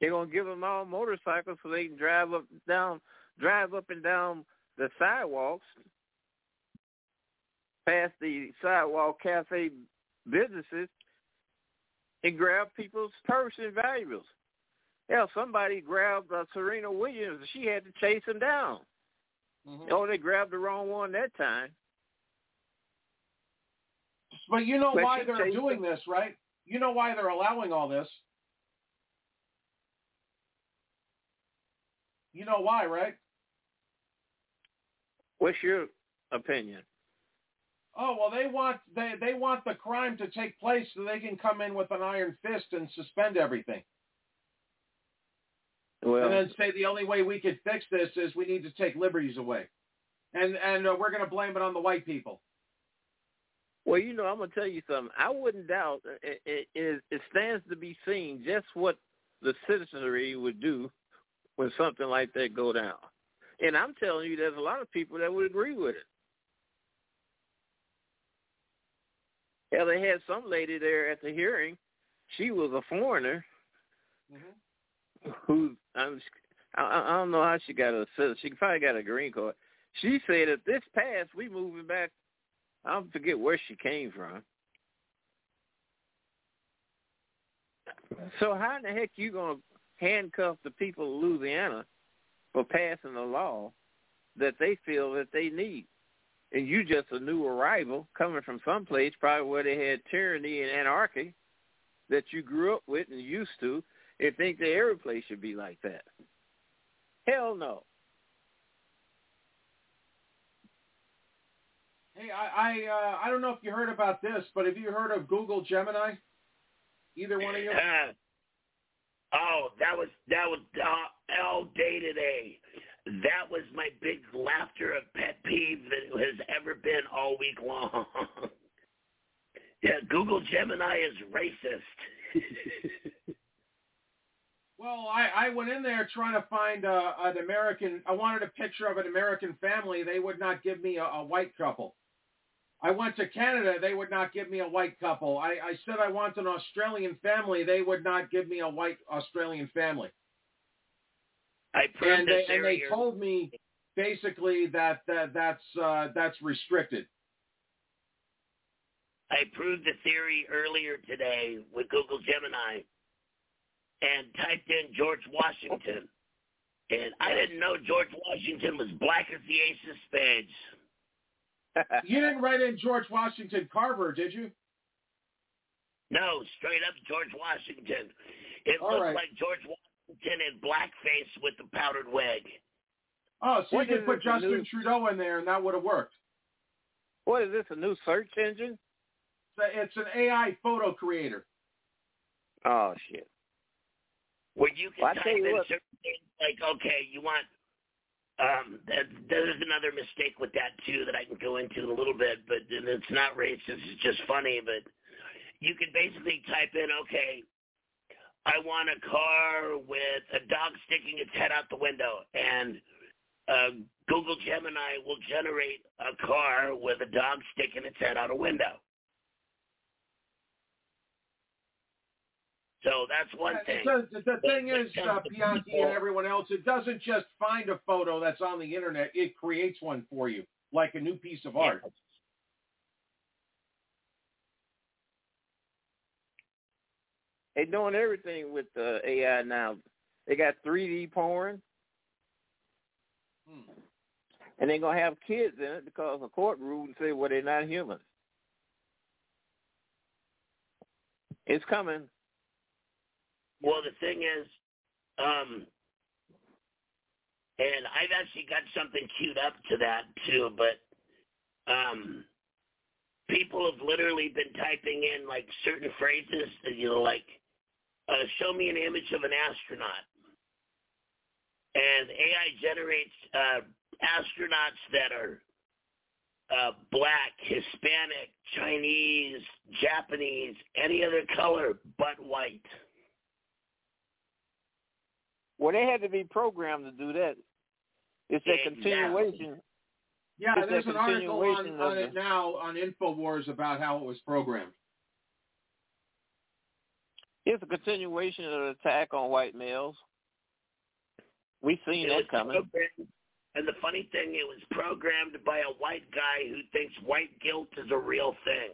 they're gonna give them all motorcycles so they can drive up down, drive up and down the sidewalks, past the sidewalk cafe businesses, and grab people's purse and valuables. Hell, somebody grabbed uh, Serena Williams. and She had to chase him down. Mm-hmm. Oh, they grabbed the wrong one that time. But you know why they're doing them. this, right? You know why they're allowing all this. You know why, right? What's your opinion? Oh well, they want they they want the crime to take place so they can come in with an iron fist and suspend everything. Well, and then say the only way we could fix this is we need to take liberties away, and and uh, we're going to blame it on the white people. Well, you know, I'm going to tell you something. I wouldn't doubt it, it, it, it stands to be seen just what the citizenry would do when something like that go down. And I'm telling you, there's a lot of people that would agree with it. Hell, they had some lady there at the hearing. She was a foreigner. Mm-hmm who I'm I, I don't know how she got a she probably got a green card. She said if this passed, we moving back. I don't forget where she came from. So how in the heck you gonna handcuff the people of Louisiana for passing a law that they feel that they need? And you just a new arrival coming from someplace probably where they had tyranny and anarchy that you grew up with and used to, and think that every place should be like that. Hell no. Hey, I I, uh, I don't know if you heard about this, but have you heard of Google Gemini? Either one of you? Oh, that was that was uh, all day today. That was my big laughter of pet peeve that has ever been all week long. yeah, Google Gemini is racist. Well, I, I went in there trying to find uh, an American. I wanted a picture of an American family. They would not give me a, a white couple. I went to Canada. They would not give me a white couple. I, I said I want an Australian family. They would not give me a white Australian family. I proved and they, and they told me basically that, that that's uh, that's restricted. I proved the theory earlier today with Google Gemini and typed in George Washington. And I didn't know George Washington was black as the ace of spades. you didn't write in George Washington Carver, did you? No, straight up George Washington. It All looked right. like George Washington in blackface with the powdered wig. Oh, so What you could put Justin new- Trudeau in there, and that would have worked. What is this? A new search engine? So It's an AI photo creator. Oh shit! Where you can Well, type in what- certain things like, okay, you want um there's another mistake with that too that I can go into in a little bit, but it's not racist, it's just funny, but you can basically type in, okay, I want a car with a dog sticking its head out the window and uh, Google Gemini will generate a car with a dog sticking its head out a window. So that's one Yeah, thing. it the, the thing is, it is, uh, Bianchi people- and everyone else, it doesn't just find a photo that's on the internet. It creates one for you, like a new piece of art. They're doing everything with uh, AI now. They got 3D porn, Hmm. and they're gonna have kids in it because the court ruled and say, well, they're not humans. It's coming. Well, the thing is, um, and I've actually got something queued up to that too, but um, people have literally been typing in like certain phrases, you know, like uh, "show me an image of an astronaut," and AI generates uh, astronauts that are uh, black, Hispanic, Chinese, Japanese, any other color but white. Well, they had to be programmed to do that. It's a Exactly. continuation. Yeah, It's there's an article on, on it the- now on Infowars about how it was programmed. It's a continuation of the attack on white males. We've seen It that coming. And the funny thing, it was programmed by a white guy who thinks white guilt is a real thing.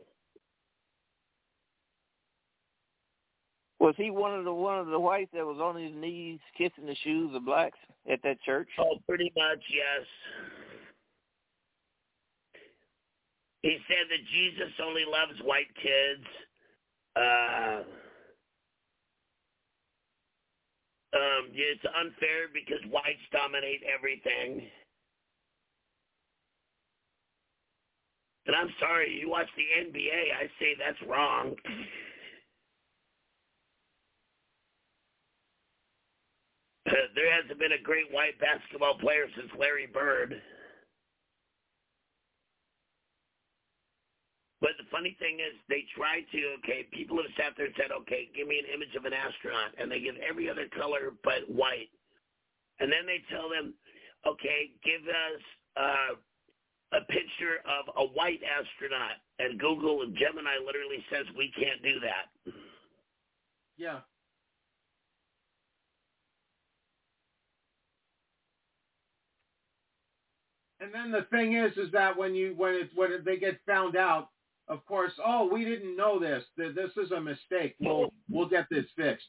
Was he one of the one of the whites that was on his knees kissing the shoes of blacks at that church? Oh, pretty much, yes. He said that Jesus only loves white kids. Uh, um, it's unfair because whites dominate everything. And I'm sorry, you watch the NBA, I say that's wrong. there hasn't been a great white basketball player since Larry Bird. But the funny thing is, they try to, okay, people have sat there and said, okay, give me an image of an astronaut, and they give every other color but white. And then they tell them, okay, give us uh, a picture of a white astronaut. And Google and Gemini literally says, we can't do that. Yeah. And then the thing is, is that when you when it when they get found out, of course, oh, we didn't know this. Th- This is a mistake. We'll we'll get this fixed.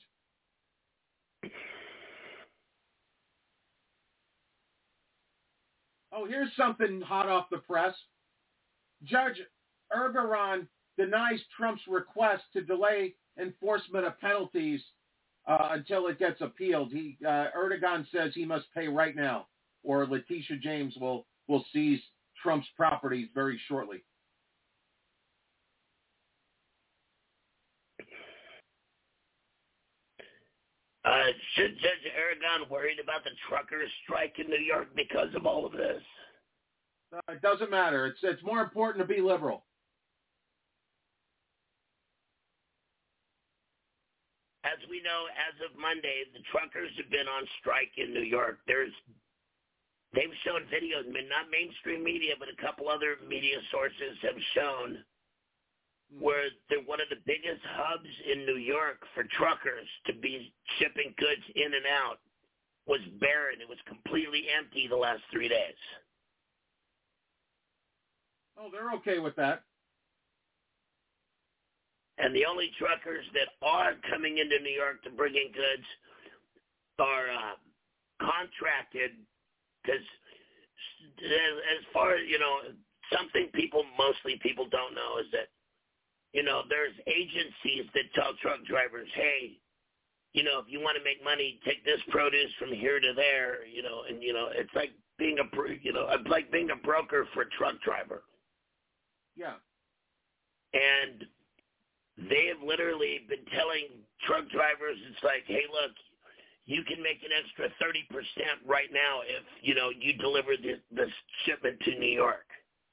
Oh, here's something hot off the press. Judge Engoron denies Trump's request to delay enforcement of penalties uh, until it gets appealed. He uh, Engoron says he must pay right now, or Letitia James will will seize Trump's properties very shortly. Uh, should Judge Engoron worried about the truckers strike in New York because of all of this? Uh, it doesn't matter. It's it's more important to be liberal. as we know, as of Monday, the truckers have been on strike in New York. There's they've shown videos, not mainstream media, but a couple other media sources have shown where they're one of the biggest hubs in New York for truckers to be shipping goods in and out was barren. It was completely empty the last three days. Oh, they're okay with that. And the only truckers that are coming into New York to bring in goods are uh, contracted because as far as, you know, something people, mostly people don't know is that, you know, there's agencies that tell truck drivers, hey, you know, if you want to make money, take this produce from here to there, you know, and, you know, it's like being a, you know, it's like being a broker for a truck driver. Yeah. And they have literally been telling truck drivers, it's like, hey, look, you can make an extra 30% right now if, you know, you deliver the, the shipment to New York.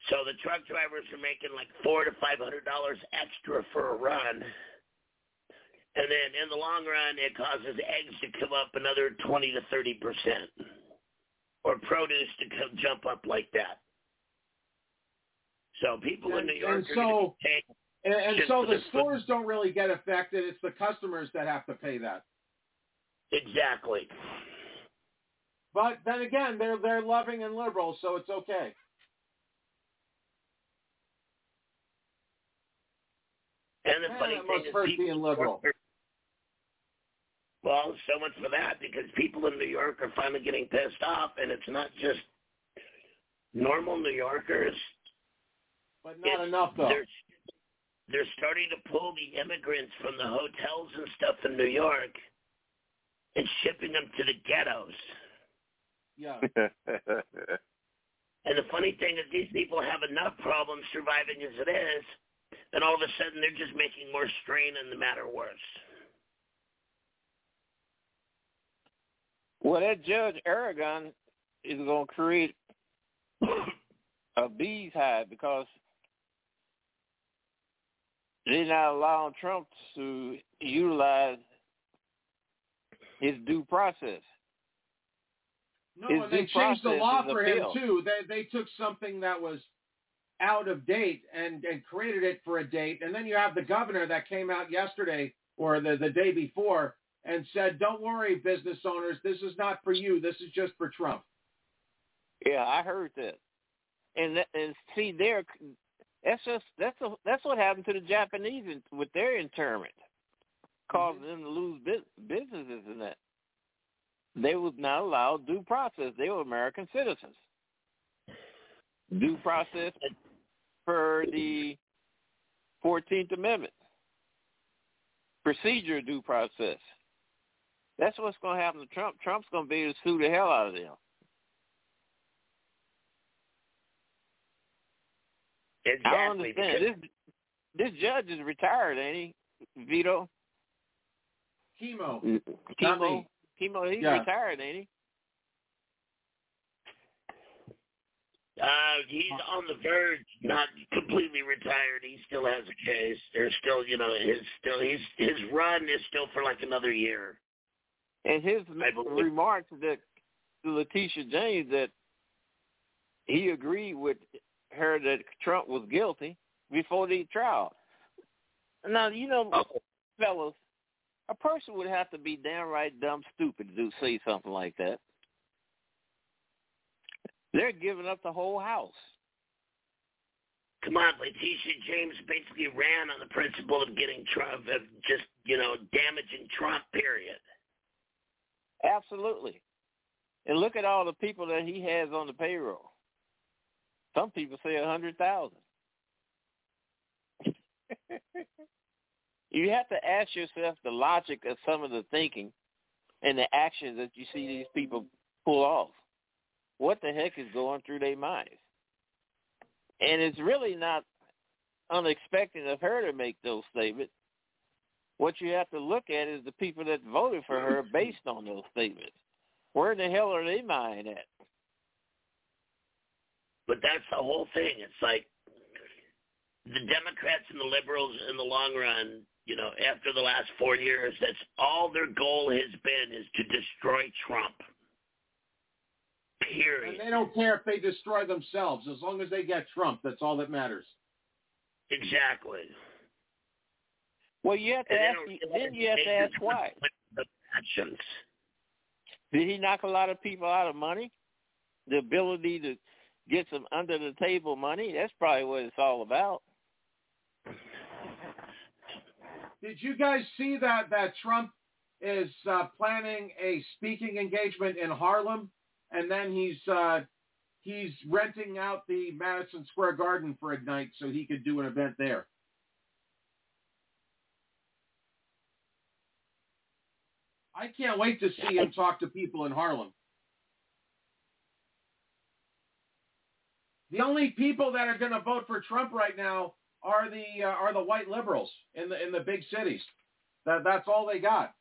So the truck drivers are making like four to five hundred dollars extra for a run. And then in the long run it causes eggs to come up another twenty to thirty percent. Or produce to come jump up like that. So people and, in New York and so, and, and so the stores don't really get affected. It's the customers that have to pay that. Exactly. But then again, they're they're loving and liberal, so it's okay. And the funny it thing is being liberal. Well, so much for that because people in New York are finally getting pissed off, and it's not just normal New Yorkers. But not It's- enough though. They're, they're starting to pull the immigrants from the hotels and stuff in New York and shipping them to the ghettos. Yeah. And the funny thing is these people have enough problems surviving as it is, and all of a sudden they're just making more strain and the matter worse. Well, that Judge Engoron is going to create a bee's hive because they're not allowing Trump to utilize his due process. No, and they changed the law for him appeal. too. They they took something that was out of date and and created it for a date, and then you have the governor that came out yesterday or the the day before and said, "Don't worry, business owners, this is not for you. This is just for Trump." Yeah, I heard that. And that, and see, there, that's just that's a, that's what happened to the Japanese with their internment, causing mm-hmm. them to lose bus- businesses in that. They was not allowed due process. They were American citizens. Due process per the Fourteenth Amendment. Procedure due process. That's what's going to happen to Trump. Trump's going to be able to sue the hell out of them. Exactly. I don't understand. This this judge is retired, ain't he? Vito? Kimo. Kimo. Kimo, he's Yeah. retired, ain't he? Uh, he's on the verge, not completely retired. He still has a case. There's still, you know, his still his his run is still for like another year. And his remarks that to Letitia James that he agreed with her that Trump was guilty before the trial. Now you know, Oh. fellas, a person would have to be downright dumb stupid to say something like that. They're giving up the whole house. Come on, Letitia James basically ran on the principle of getting Trump, of just, you know, damaging Trump, period. Absolutely. And look at all the people that he has on the payroll. Some people say a 100,000. You have to ask yourself the logic of some of the thinking and the actions that you see these people pull off. What the heck is going through their minds? And it's really not unexpected of her to make those statements. What you have to look at is the people that voted for her based on those statements. Where in the hell are they mind at? But that's the whole thing. It's like the Democrats and the liberals in the long run, you know, after the last four years, that's all their goal has been is to destroy Trump. Period. And they don't care if they destroy themselves as long as they get Trump. That's all that matters. Exactly. Well, you have to ask. Then you have to ask why. The actions. Did he knock a lot of people out of money? The ability to get some under the table money. That's probably what it's all about. Did you guys see that that Trump is uh, planning a speaking engagement in Harlem, and then he's uh, he's renting out the Madison Square Garden for a night so he could do an event there. I can't wait to see him talk to people in Harlem. The only people that are going to vote for Trump right now are the uh, are the white liberals in the in the big cities. That that's all they got.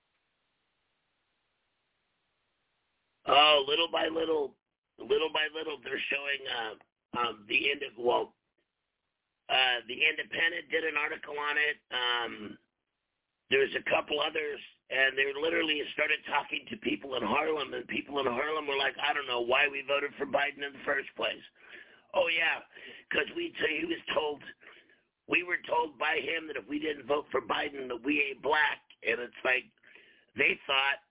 Oh, little by little, little by little, they're showing uh, um, the end of well, uh, the Independent did an article on it. Um, there's a couple others, and they literally started talking to people in Harlem, and people in Harlem were like, I don't know why we voted for Biden in the first place. Oh yeah, because we t- he was told we were told by him that if we didn't vote for Biden that we ain't black, and it's like they thought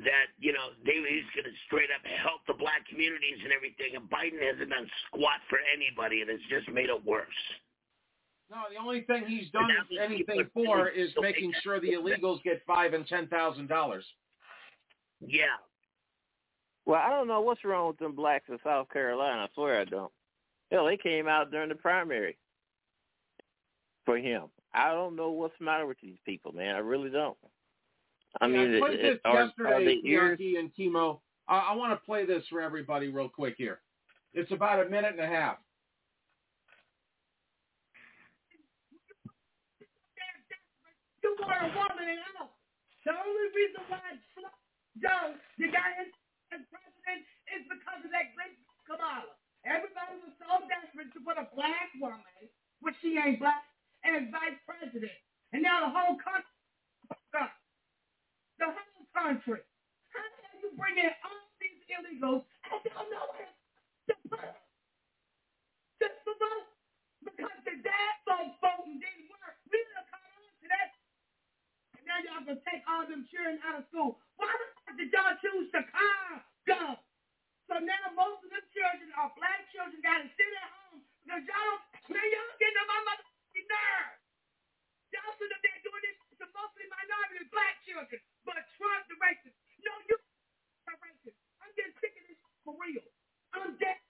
that you know they he's going to straight up help the black communities and everything, and Biden hasn't done squat for anybody, and it's just made it worse. No, the only thing he's done And now these anything for is making big. sure the illegals get five and ten thousand dollars. Yeah. Well, I don't know what's wrong with them blacks in South Carolina. I swear I don't. Hell, they came out during the primary for him. I don't know what's the matter with these people, man. I really don't. I Yeah, mean, I played it- this it- are, are yesterday, they ears? Bianchi and Kimo. I, I want to play this for everybody real quick here. It's about a minute and a half. You were a woman and all. The only reason why Joe, the guy in as president, is because of that great Kamala. Everybody was so desperate to put a black woman, which she ain't black, as vice president. And now the whole country, the whole country. How hell you bring in all these illegals and don't know where to put them? Just to vote? Because the dad folks voting didn't work. We done caught on to that and now y'all gonna take all them children out of school. Why the fuck did y'all choose Chicago? So now most of them children are black children gotta sit at home because y'all man, y'all getting on my motherfucking nerves. Y'all sit up there doing this to mostly minority black children. But Trump the racist. No, you are racist. I'm getting sick of this for real. I'm dead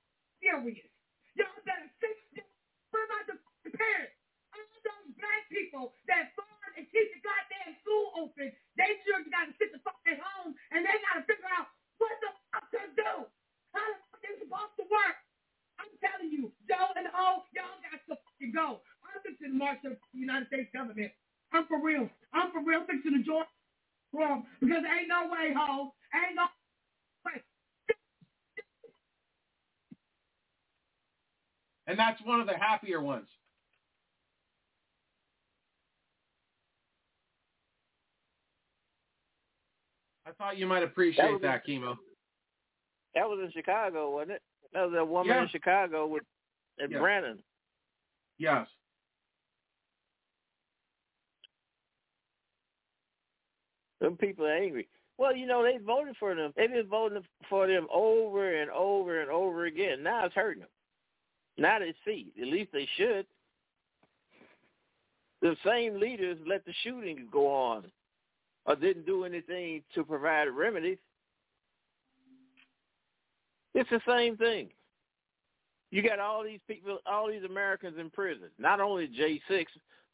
serious. Y'all better fix this. What about the parents? all those black people that fund and keep the goddamn school open, they children got to sit the fuck at home and they got to figure out what the fuck to do. How the fuck they supposed to work? I'm telling you, Joe and O, y'all got to fucking go. I'm fixing to march up the United States government. I'm for real. I'm for real fixing to join Trump because there ain't no way, ho. Ain't no way. And that's one of the happier ones. I thought you might appreciate was- that, Kimo. That was in Chicago, wasn't it? That was a woman Yeah. in Chicago with at Yeah. Brandon. Yes. Them people are angry. Well, you know, they voted for them. They've been voting for them over and over and over again. Now it's hurting them. Now they see. At least they should. The same leaders let the shooting go on or didn't do anything to provide remedies. It's the same thing. You got all these people, all these Americans in prison, not only J6,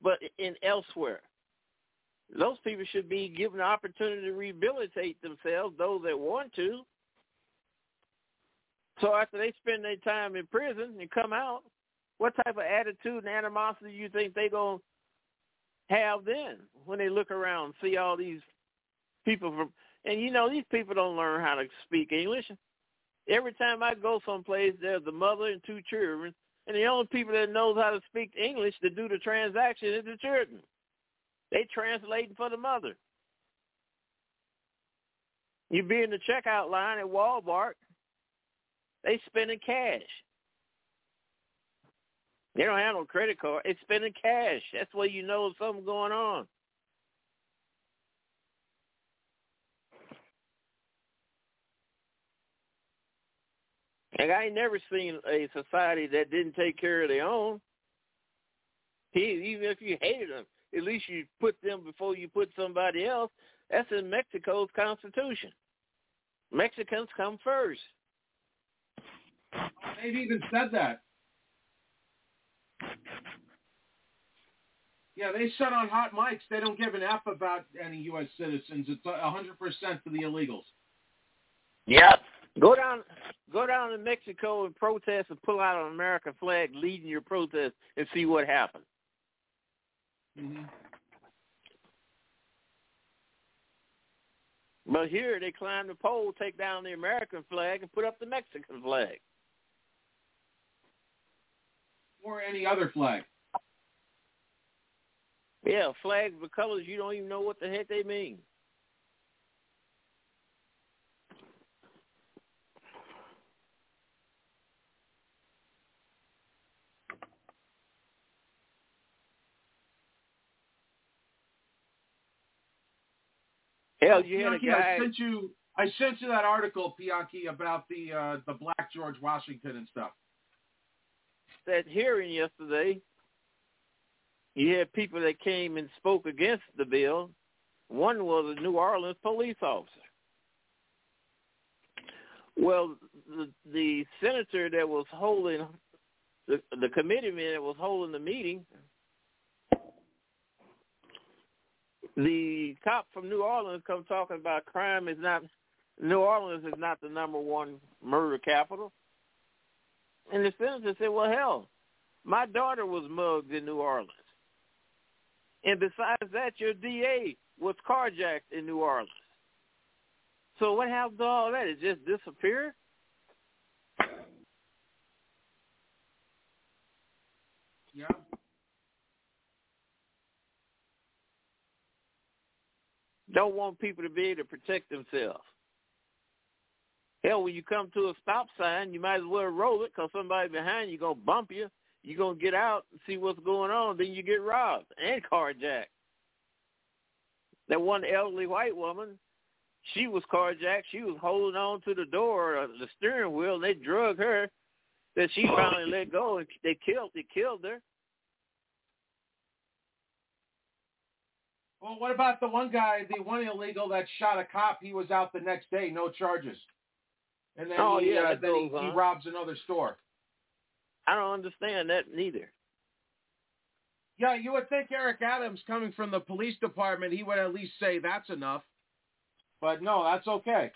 but in elsewhere. Those people should be given the opportunity to rehabilitate themselves, those that want to. So after they spend their time in prison and come out, what type of attitude and animosity do you think they going to have then when they look around and see all these people from and you know these people don't learn how to speak English. Every time I go someplace, there's a mother and two children And the only people that knows how to speak English to do the transaction is the children. They translating for the mother. You be in the checkout line at Walmart, they spending cash. They don't have no credit card. It's spending cash. That's where you know something going on. Like I ain't never seen a society that didn't take care of their own. He, even if you hated them, at least you put them before you put somebody else. That's in Mexico's constitution. Mexicans come first. They've even said that. Yeah, they said on hot mics they don't give an F about any U.S. citizens. It's a 100% for the illegals. Yep. Go down, go down to Mexico and protest and pull out an American flag leading your protest and see what happens. Mm-hmm. But here they climb the pole, take down the American flag, and put up the Mexican flag. Or any other flag. Yeah, flags with colors you don't even know what the heck they mean. Hell, you had a guy. I sent you. I sent you that article, Bianchi, about the uh, the Black George Washington and stuff. that hearing yesterday, you had people that came and spoke against the bill. One was a New Orleans police officer. Well, the, the senator that was holding the the committeeman that was holding the meeting, the cop from New Orleans come talking about crime is not New Orleans is not the number one murder capital. And the senator said, Well hell, my daughter was mugged in New Orleans. And besides that, your DA was carjacked in New Orleans. So what happened to all that? It just disappeared? Yeah. Don't want people to be able to protect themselves. Hell, when you come to a stop sign, you might as well roll it because somebody behind you going to bump you. You're going to get out and see what's going on. Then you get robbed and carjacked. That one elderly white woman, she was carjacked. She was holding on to the door, uh, the steering wheel, and they drug her. That she finally let go, and they killed. They killed her. Well, what about the one guy, the one illegal that shot a cop? He was out the next day, no charges. And then Oh, he, yeah, uh, then he, he robs another store. I don't understand that neither. Yeah, you would think Eric Adams, coming from the police department, he would at least say that's enough. But no, that's okay.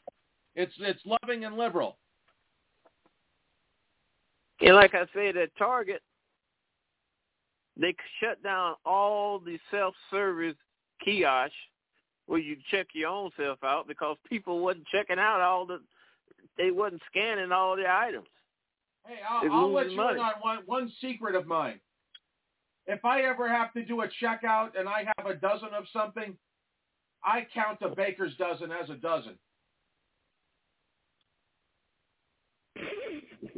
It's it's loving and liberal. And like I said, at Target, they shut down all the self-service kiosks where you check your own self out because people wasn't checking out all the, they wasn't scanning all the items. Hey, I'll, I'll let you in on one, one secret of mine. If I ever have to do a checkout and I have a dozen of something, I count the baker's dozen as a dozen.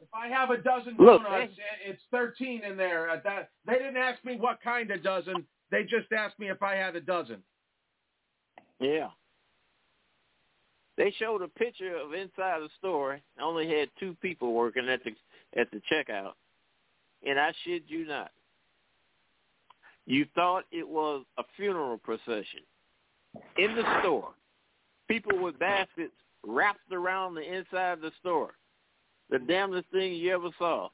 If I have a dozen Look, donuts, i- it's 13 in there. That They didn't ask me what kind of dozen. They just asked me if I had a dozen. Yeah. They showed a picture of inside the store. Only had two people working at the at the checkout, and I shit you not. You thought it was a funeral procession in the store. People with baskets wrapped around the inside of the store. The damnedest thing you ever saw.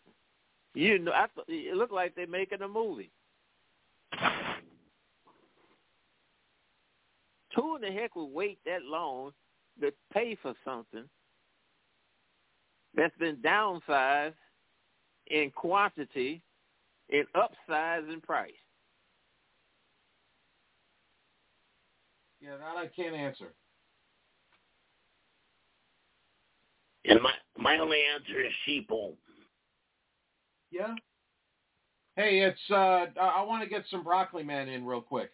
You know, I th- it looked like they're making a movie. Who in the heck would wait that long to pay for something that's been downsized in quantity and upsized in price? Yeah, that I can't answer. And my my only answer is sheeple. Yeah. Hey, it's uh I want to get some broccoli man in real quick.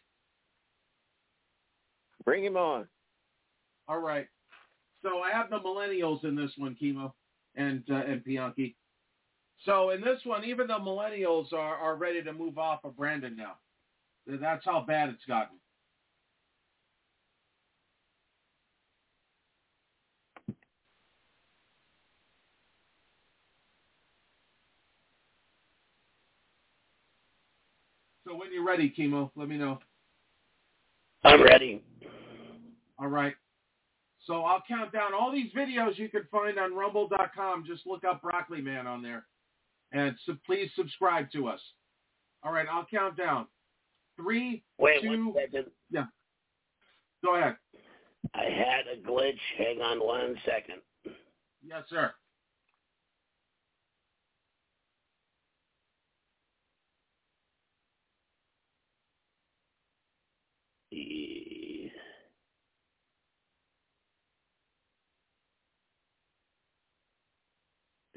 Bring him on. All right. So I have the millennials in this one, Kimo and uh, and Bianchi. So in this one, even the millennials are, are ready to move off of Brandon now. That's how bad it's gotten. So when you're ready, Kimo, let me know. I'm ready. All right. So I'll count down all these videos you can find on rumble.com. Just look up Broccoli Man on there. And so please subscribe to us. All right, I'll count down. Three, Wait two, one second. yeah. Go ahead. I had a glitch. Hang on one second. Yes, sir.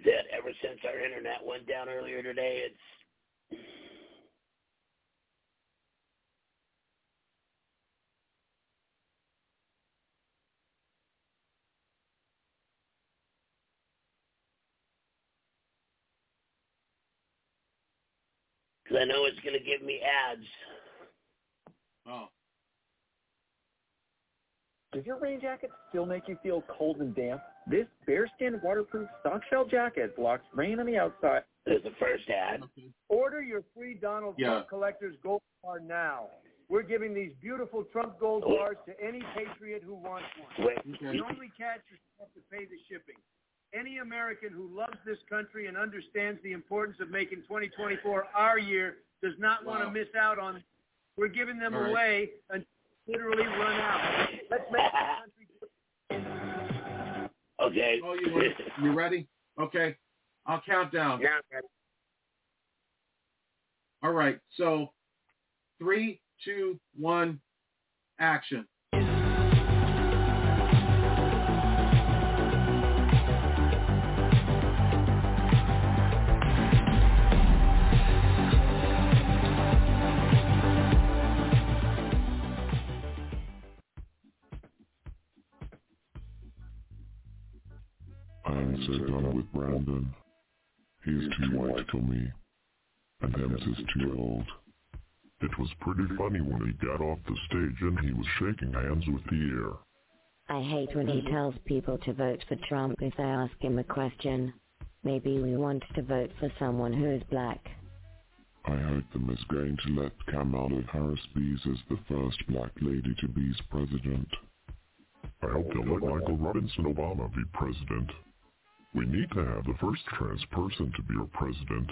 That ever since our internet went down earlier today, it's because I know it's going to give me ads. Oh. Does your rain jacket still make you feel cold and damp? This bearskin waterproof sock shell jacket blocks rain on the outside. There's the first ad. Order your free Donald Yeah. Trump Collector's Gold Bar now. We're giving these beautiful Trump Gold Oh. Bars to any patriot who wants one. Wait. The only catch is you have to pay the shipping. Any American who loves this country and understands the importance of making 2024 our year does not want to miss out on. We're giving them All right. away and literally run out. Let's make the country Okay. Oh, you ready? You ready? Okay. I'll count down. Yeah. All right. So three, two, one, action. I'm done with Brandon. He's too white for me. And Hems is too old. It was pretty funny when he got off the stage and he was shaking hands with the air. I hate when he tells people to vote for Trump if they ask him a question. Maybe we want to vote for someone who is black. I hope them is going to let Kamala Harris be as the first black lady to be president. I hope they'll let Michael Robinson Obama be president. We need to have the first trans person to be our president.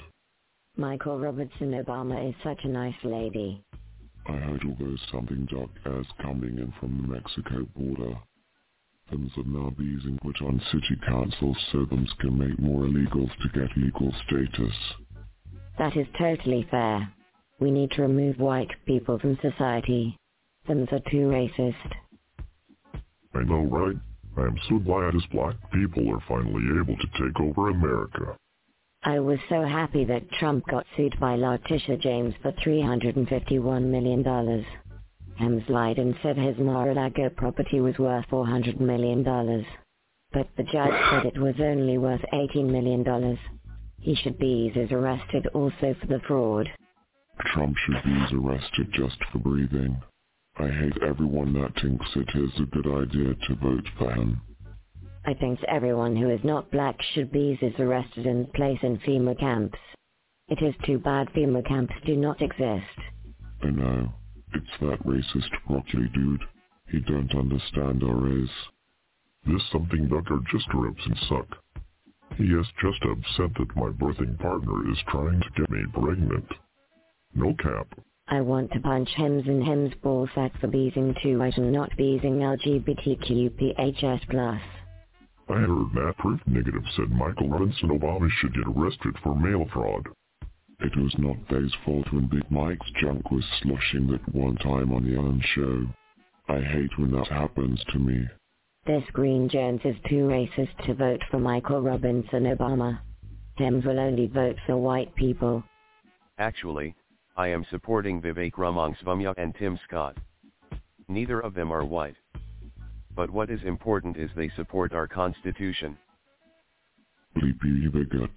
Michael Robertson Obama is such a nice lady. I heard although something dark as coming in from the Mexico border. Thems are now being put on city councils so thems can make more illegals to get legal status. That is totally fair. We need to remove white people from society. Thems are too racist. I know, right? I am so glad as black people are finally able to take over America. I was so happy that Trump got sued by Letitia James for $351 million. Hems lied and said his Mar-a-Lago property was worth $400 million. But the judge said it was only worth $18 million. He should be is arrested also for the fraud. Trump should be arrested just for breathing. I hate everyone that thinks it is a good idea to vote for him. I think everyone who is not black should be is arrested and placed in FEMA camps. It is too bad FEMA camps do not exist. I know. It's that racist broccoli dude. He don't understand our race. This something ducker just rips and suck. He is just upset that my birthing partner is trying to get me pregnant. No cap. I want to punch Hems and Hems ball sack for being too white and not being LGBTQPHS+. I heard Matt Proof Negative said Michael Robinson Obama should get arrested for mail fraud. It was not they's fault when Big Mike's junk was sloshing that one time on the Ellen show. I hate when that happens to me. This Green Jones is too racist to vote for Michael Robinson Obama. Dems will only vote for white people. Actually, I am supporting Vivek Ramaswamy and Tim Scott. Neither of them are white. But what is important is they support our constitution. Bleepy bigot.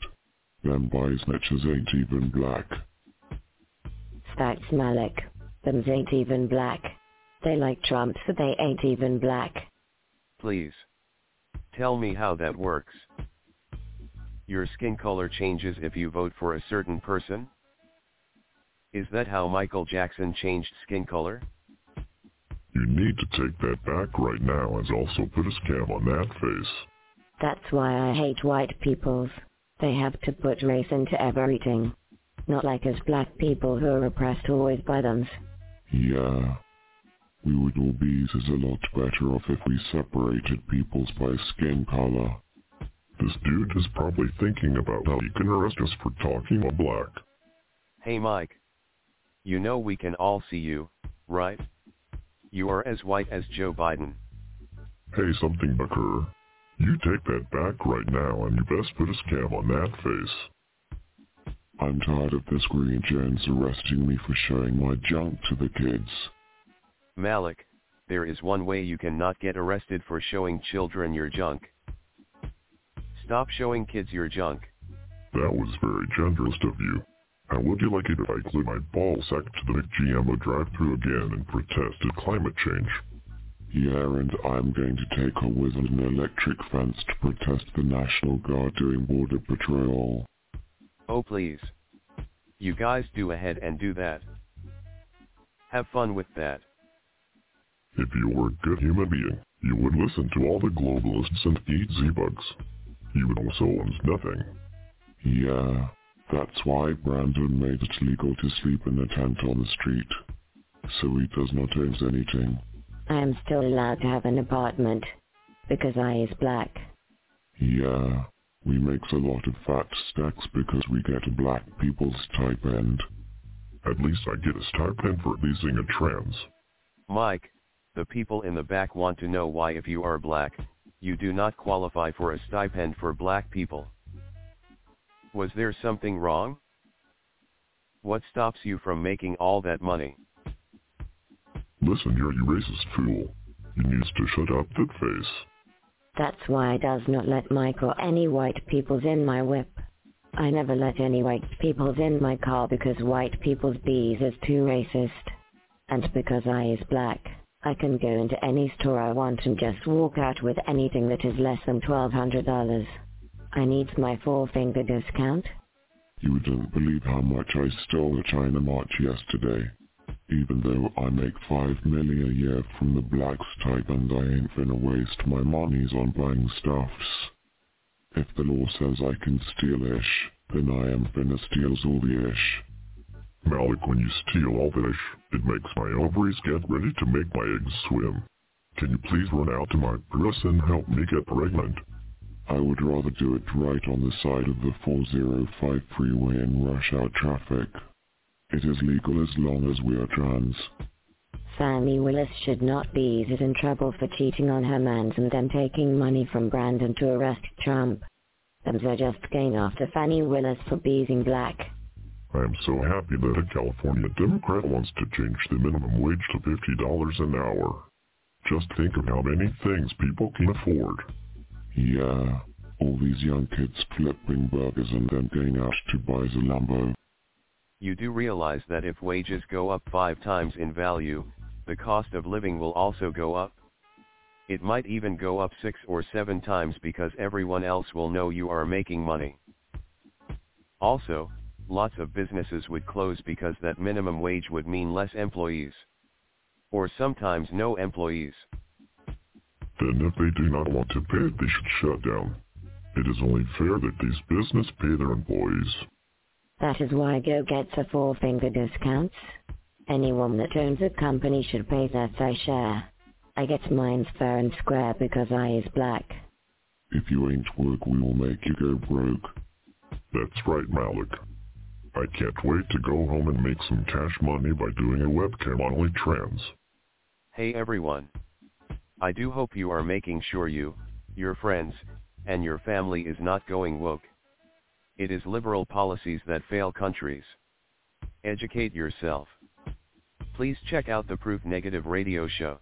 Them boys matches ain't even black. Facts Malik. Them ain't even black. They like Trump so they ain't even black. Please. Tell me how that works. Your skin color changes if you vote for a certain person? Is that how Michael Jackson changed skin color? You need to take that back right now and also put a scam on that face. That's why I hate white peoples. They have to put race into everything. Not like us black people who are oppressed always by them. Yeah. We would all be a lot better off if we separated peoples by skin color. This dude is probably thinking about how he can arrest us for talking on black. Hey Mike. You know we can all see you, right? You are as white as Joe Biden. Hey something Bucker. You take that back right now and you best put a scam on that face. I'm tired of this green gents arresting me for showing my junk to the kids. Malik, there is one way you cannot get arrested for showing children your junk. Stop showing kids your junk. That was very generous of you. How would you like it if I glued my ball sack to the McGMO drive-through again and protested climate change? Yeah, and I'm going to take her with an electric fence to protest the National Guard doing border patrol. Oh please. You guys do ahead and do that. Have fun with that. If you were a good human being, you would listen to all the globalists and eat Z-Bugs. You would also own nothing. Yeah, that's why Brandon made it legal to sleep in a tent on the street. So he does not own anything. I am still allowed to have an apartment. Because I is black. Yeah, we makes a lot of fat stacks because we get a black people's stipend. At least I get a stipend for abusing a trans. Mike, the people in the back want to know why if you are black, you do not qualify for a stipend for black people. Was there something wrong? What stops you from making all that money? Listen here, you racist fool. You needs to shut up that face. That's why I does not let Mike or any white peoples in my whip. I never let any white peoples in my car because white people's bees is too racist. And because I is black, I can go into any store I want and just walk out with anything that is less than $1,200. I needs my four-finger discount. You don't believe how much I stole at China March yesterday. Even though I make five million a year from the black stipend, I ain't finna waste my monies on buying stuffs. If the law says I can steal ish, then I am finna steal all the ish. Malik, when you steal all the ish, it makes my ovaries get ready to make my eggs swim. Can you please run out to my press and help me get pregnant? I would rather do it right on the side of the 405 freeway in rush hour traffic. It is legal as long as we are trans. Fani Willis should not be in trouble for cheating on her mans and then taking money from Brandon to arrest Trump. Them are just going after Fani Willis for being black. I am so happy that a California Democrat wants to change the minimum wage to $50 an hour. Just think of how many things people can afford. Yeah, all these young kids flipping burgers and then going out to buy the Lambo. You do realize that if wages go up five times in value, the cost of living will also go up? It might even go up six or seven times because everyone else will know you are making money. Also, lots of businesses would close because that minimum wage would mean less employees. Or sometimes no employees. Then if they do not want to pay it, they should shut down. It is only fair that these business pay their employees. That is why Go gets a four-finger discounts. Anyone that owns a company should pay their fair share. I get mine fair and square because I is black. If you ain't work, we will make you go broke. That's right, Malik. I can't wait to go home and make some cash money by doing a webcam on only trans. Hey everyone. I do hope you are making sure you, your friends, and your family is not going woke. It is liberal policies that fail countries. Educate yourself. Please check out the Proof Negative radio show.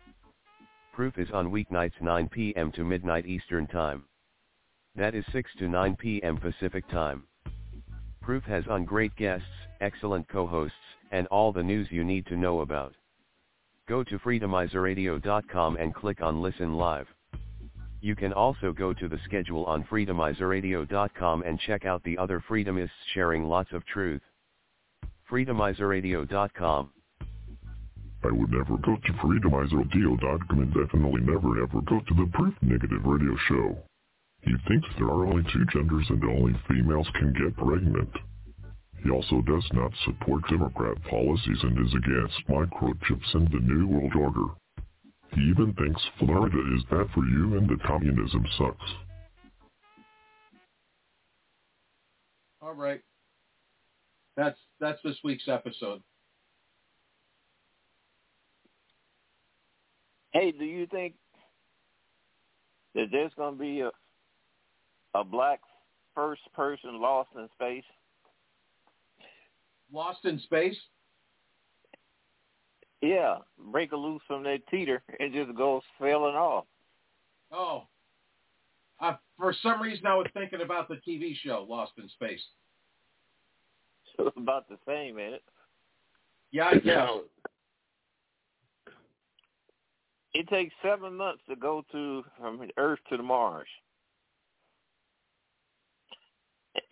Proof is on weeknights 9 p.m. to midnight Eastern Time. That is 6 to 9 p.m. Pacific Time. Proof has on great guests, excellent co-hosts, and all the news you need to know about. Go to freedomizerradio.com and click on Listen Live. You can also go to the schedule on freedomizerradio.com and check out the other freedomists sharing lots of truth. freedomizerradio.com. I would never go to freedomizerradio.com and definitely never ever go to the Proof Negative radio show. He thinks there are only two genders and only females can get pregnant. He also does not support Democrat policies and is against microchips and the New World Order. He even thinks Florida is bad for you and that communism sucks. All right. That's that's this week's episode. Hey, do you think that there's going to be a a black first person lost in space? Lost in space? Yeah, break a loose from that teeter and just go sailing off. Oh. Uh, for some reason, I was thinking about the TV show Lost in Space. So it's about the same, ain't it? Yeah, I guess. It takes seven months to go to from Earth to the Mars.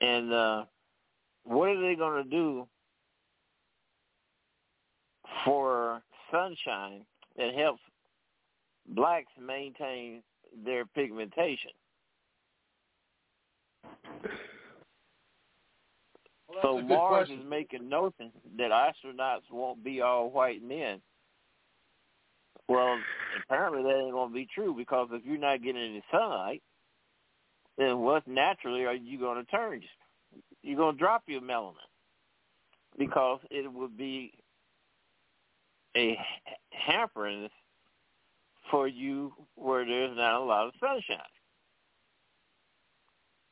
And uh, what are they going to do for sunshine that helps blacks maintain their pigmentation? Well, so Mars question. is making notion that astronauts won't be all white men. Well, apparently that ain't gonna be true because if you're not getting any sunlight, then what naturally are you gonna turn? You're gonna drop your melanin because it would be a hampering for you where there's not a lot of sunshine.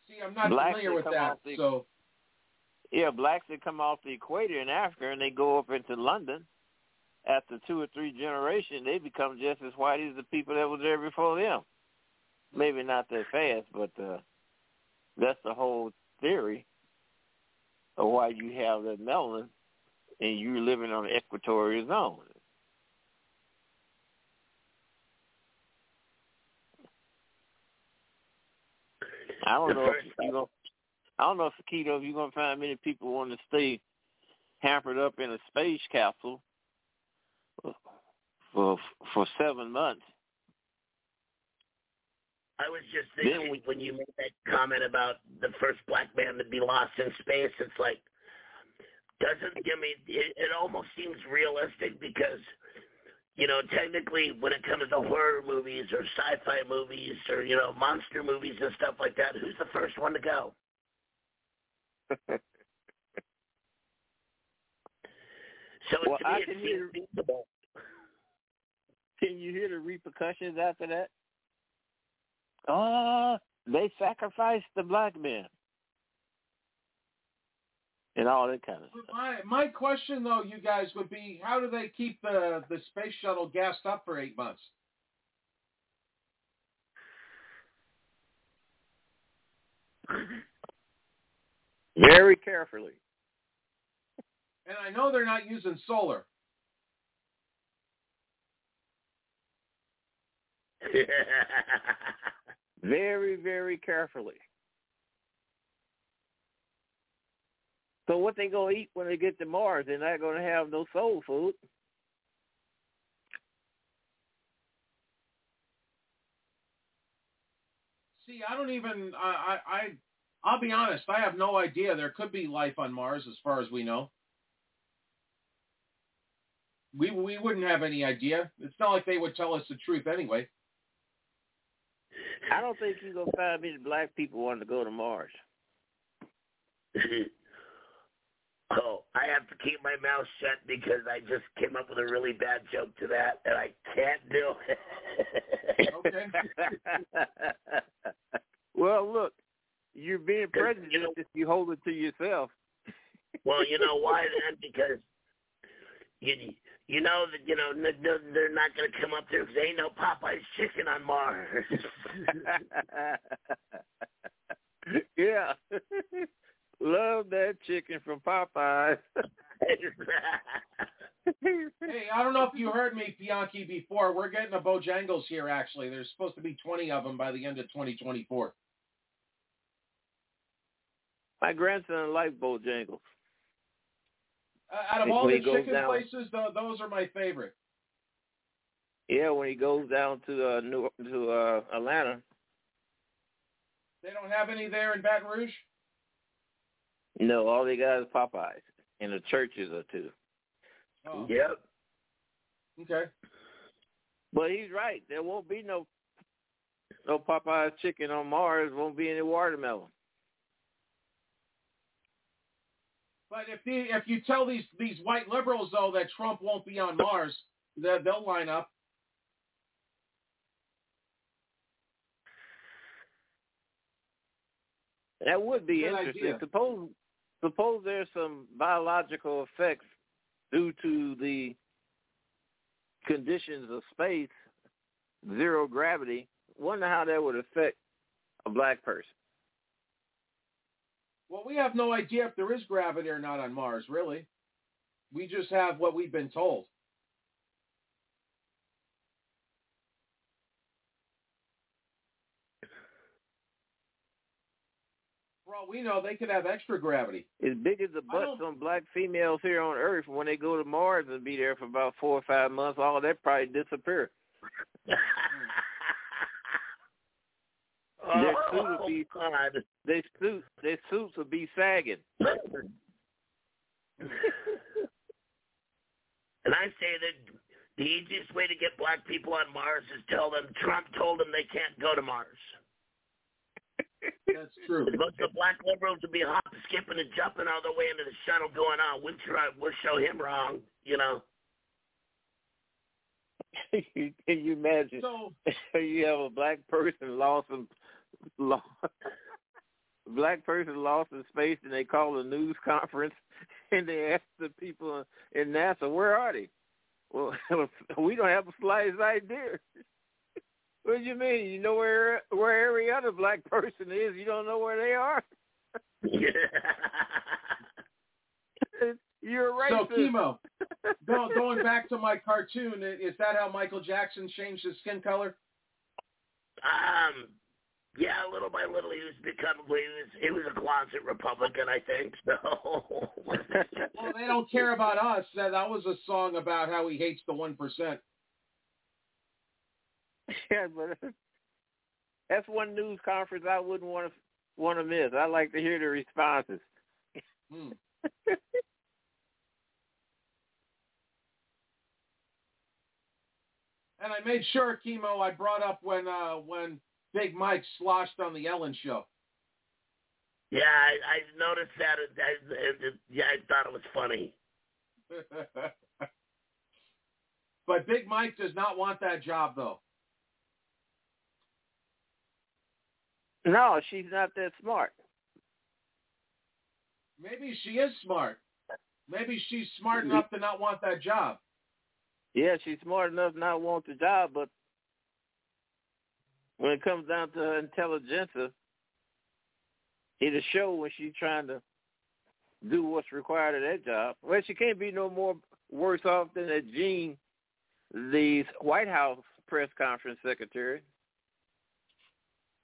See, I'm not Blacks familiar with that, the- so Yeah, blacks that come off the equator in Africa and they go up into London, after two or three generations, they become just as white as the people that were there before them. Maybe not that fast, but uh, that's the whole theory of why you have that melanin and you're living on the equatorial zone. I don't know if you gonna, I don't know if Keto, if you're gonna find many people want to stay hampered up in a space capsule for for seven months. I was just thinking we- when you made that comment about the first black man to be lost in space, it's like doesn't give me it, it almost seems realistic because you know technically when it comes to horror movies or sci-fi movies or you know monster movies and stuff like that, who's the first one to go? So Well, to I can it hear- feasible. Can you hear the repercussions after that? Oh, they sacrificed the black man. And all that kind of stuff. my my question though, you guys, would be how do they keep the the space shuttle gassed up for eight months? Very carefully. And I know they're not using solar. Very, very carefully. So what they gonna eat when they get to Mars? They're not gonna have no soul food. See, I don't even I I, I I'll be honest, I have no idea. There could be life on Mars as far as we know. We we wouldn't have any idea. It's not like they would tell us the truth anyway. I don't think you're gonna find many black people wanting to go to Mars. oh, I have to keep my mouth shut because I just came up with a really bad joke to that, and I can't do it. Okay. well, look, you're being prejudiced you know, if you hold it to yourself. well, you know why then? Because you you know that you know they're not going to come up there because ain't no Popeye's chicken on Mars. yeah, love that chicken from Popeyes. hey, I don't know if you heard me, Bianchi, before. We're getting a Bojangles here, actually. There's supposed to be 20 of them by the end of 2024. My grandson likes Bojangles. Uh, out of all the chicken down, places, th- those are my favorite. Yeah, when he goes down to uh, New to uh, Atlanta. They don't have any there in Baton Rouge. No, all they got is Popeyes and the churches or two. Oh. Yep. Okay. But he's right. There won't be no no Popeyes chicken on Mars. Won't be any watermelon. But if the, if you tell these these white liberals though that Trump won't be on Mars, that they'll line up. That would be Good interesting. Idea. Suppose suppose there's some biological effects due to the conditions of space, zero gravity. Wonder how that would affect a black person. Well, we have no idea if there is gravity or not on Mars, really. We just have what we've been told. All we know, they could have extra gravity. As big as the butts on black females here on Earth, when they go to Mars and be there for about four or five months, all that probably disappear. their oh, suits will be God. their suits their suits will be sagging. and I say that the easiest way to get black people on Mars is tell them Trump told them they can't go to Mars. That's true. But the black liberals will be hopping, skipping, and jumping all the way into the shuttle going on. We'll try, we'll show him wrong, you know. Can you imagine? So you have a black person lost in lost, black person lost in space, and they call a news conference, and they ask the people in NASA, "Where are they?" Well, we don't have the slightest idea. What do you mean? You know where where every other black person is? You don't know where they are? You're right. So Kimo. go, going back to my cartoon, is that how Michael Jackson changed his skin color? Um, yeah, little by little, he was becoming. He was he was a closet Republican, I think. So. well, they don't care about us. That that was a song about how he hates the one percent. Yeah, but that's one news conference I wouldn't want to want to miss. I like to hear the responses. Hmm. and I made sure, Kimo, I brought up when uh, when Big Mike sloshed on the Ellen show. Yeah, I, I noticed that. I, I, yeah, I thought it was funny. but Big Mike does not want that job, though. No, she's not that smart. Maybe she is smart. Maybe she's smart mm-hmm. enough to not want that job. Yeah, she's smart enough not want the job, but when it comes down to her intelligence, it'll show when she's trying to do what's required of that job. Well, she can't be no more worse off than that Jean, the White House press conference secretary.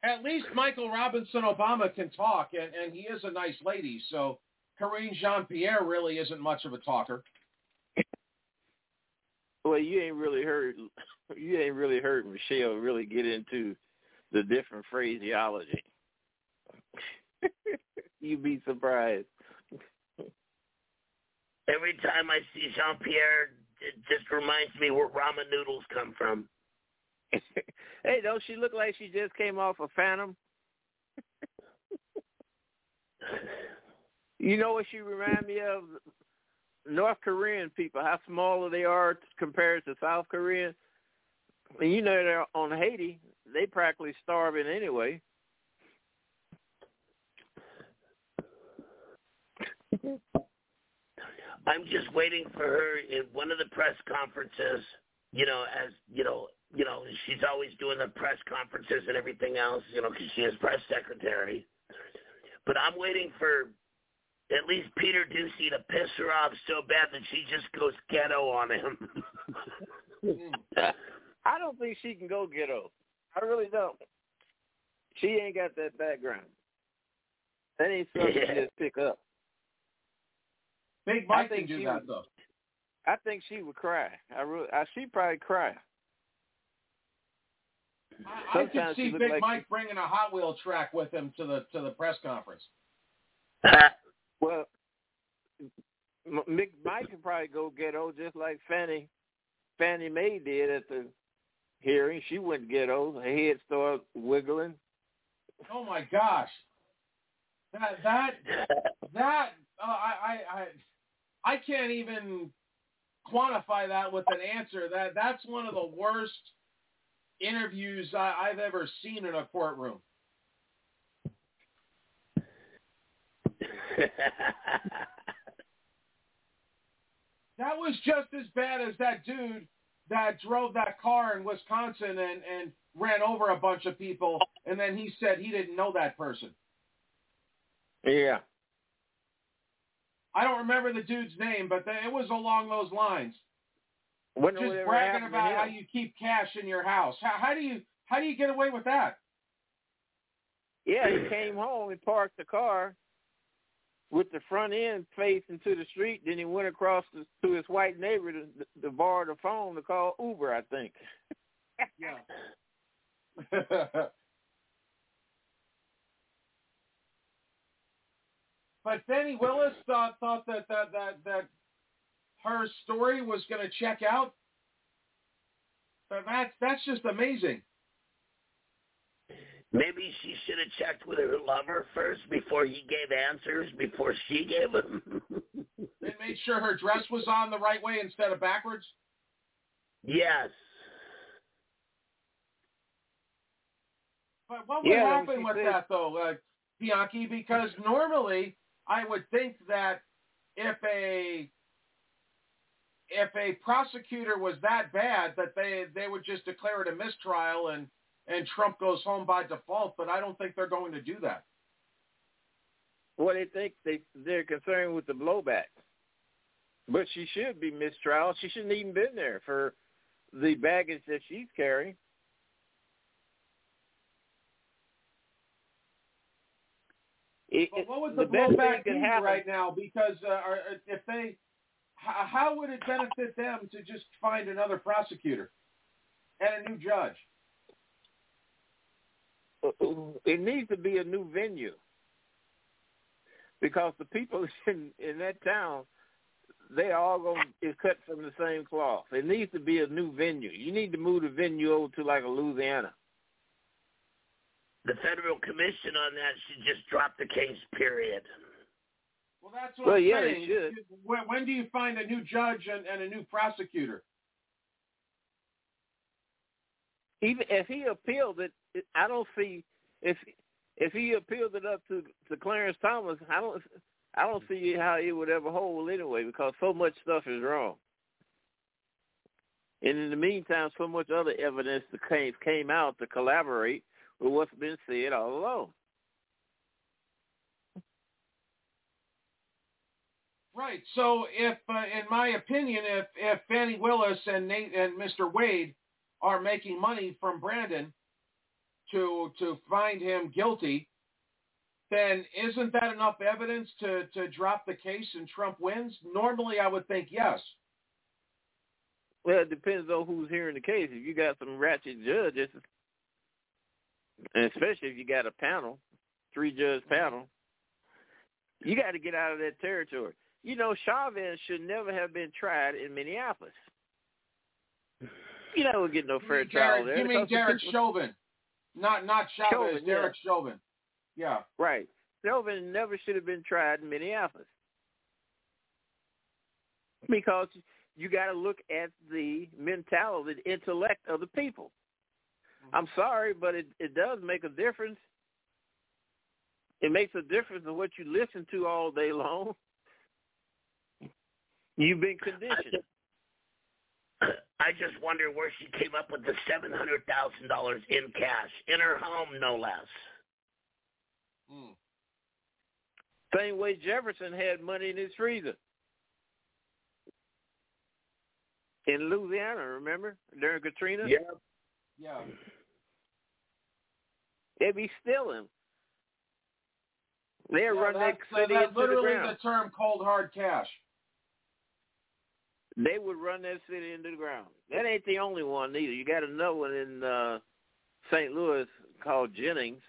At least Michael Robinson Obama can talk, and, and he is a nice lady. So Karine Jean-Pierre really isn't much of a talker. Well, you ain't really heard you ain't really heard Michelle really get into the different phraseology. You'd be surprised. Every time I see Jean Pierre, it just reminds me where ramen noodles come from. hey, don't she look like she just came off a Phantom? you know what she remind me of? North Korean people, how small they are compared to South Korean. And you know they're on Haiti, they practically starving anyway. I'm just waiting for her in one of the press conferences. You know, as you know, you know, she's always doing the press conferences and everything else. You know, because she is press secretary. But I'm waiting for at least Peter Doocy to piss her off so bad that she just goes ghetto on him. I don't think she can go ghetto. I really don't. She ain't got that background. That ain't something Yeah. you just pick up. Big I Mike think can do she that would- though. I think she would cry. I really, I, she'd probably cry. I, I could see Big like Mike bringing a Hot Wheel track with him to the to the press conference. Well, M- Mick Mike could probably go ghetto just like Fannie Fannie Mae did at the hearing. She went ghetto. Her head started wiggling. Oh my gosh, that that that uh, I I I I can't even quantify that with an answer. That that's one of the worst interviews I, I've ever seen in a courtroom. That was just as bad as that dude that drove that car in Wisconsin and, and ran over a bunch of people, and then he said he didn't know that person. Yeah. I don't remember the dude's name, but it was along those lines. Wonder Just bragging about how you keep cash in your house. How, how do you how do you get away with that? Yeah, he came home and parked the car with the front end facing to the street. Then he went across to, to his white neighbor to, to borrow the phone to call Uber, I think. Yeah. but Fani Willis thought thought that that that, that her story was going to check out. But that's that's just amazing. Maybe she should have checked with her lover first before he gave answers, before she gave them. They made sure her dress was on the right way instead of backwards. yes. But what would Yeah, happen with said- that though, uh, Bianchi? Because normally I would think that if a if a prosecutor was that bad that they they would just declare it a mistrial and and Trump goes home by default. But I don't think they're going to do that. Well, they think they they're concerned with the blowback, but she should be mistrial. She shouldn't even been there for the baggage that she's carrying. It, But what would the, the blowback be right now? Because uh, if they, how, how would it benefit them to just find another prosecutor and a new judge? Uh, uh, it needs to be a new venue because the people in in that town they all going is cut from the same cloth. It needs to be a new venue. You need to move the venue over to like a Louisiana. The federal commission on that should just drop the case, period. Well, that's what Well, I'm yeah, they saying. should. When, when do you find a new judge and, and a new prosecutor? Even if he appealed it, it- I don't see if if he appealed it up to to Clarence Thomas, I don't I don't see how it would ever hold anyway because so much stuff is wrong. And in the meantime, so much other evidence that came came out to collaborate with what's been said all along. Right. So, if, uh, in my opinion, if if Fani Willis and Nate and Mr. Wade are making money from Brandon to to find him guilty, then isn't that enough evidence to to drop the case and Trump wins? Normally, I would think yes. Well, it depends on who's hearing the case. If you got some ratchet judges, and especially if you got a panel, three judge panel, you got to get out of that territory. You know, Chavez should never have been tried in Minneapolis. You never get no fair trial there. you mean Derek Chauvin, not not Chavez, Chauvin, yeah. Derek Chauvin. Yeah. Right. Chauvin never should have been tried in Minneapolis. Because you got to look at the mentality, the intellect of the people. Mm-hmm. I'm sorry, but it, it does make a difference. It makes a difference in what you listen to all day long You've been conditioned. I just wonder where she came up with the seven hundred thousand dollars in cash in her home, no less. Mm. Same way Jefferson had money in his freezer. In Louisiana, remember? During Katrina? Yeah. Yeah. They be stealing. They Yeah, run that that's, city that's into the literally ground. the term cold hard cash. They would run that city into the ground. That ain't the only one either. You got another one in uh St. Louis called Jennings,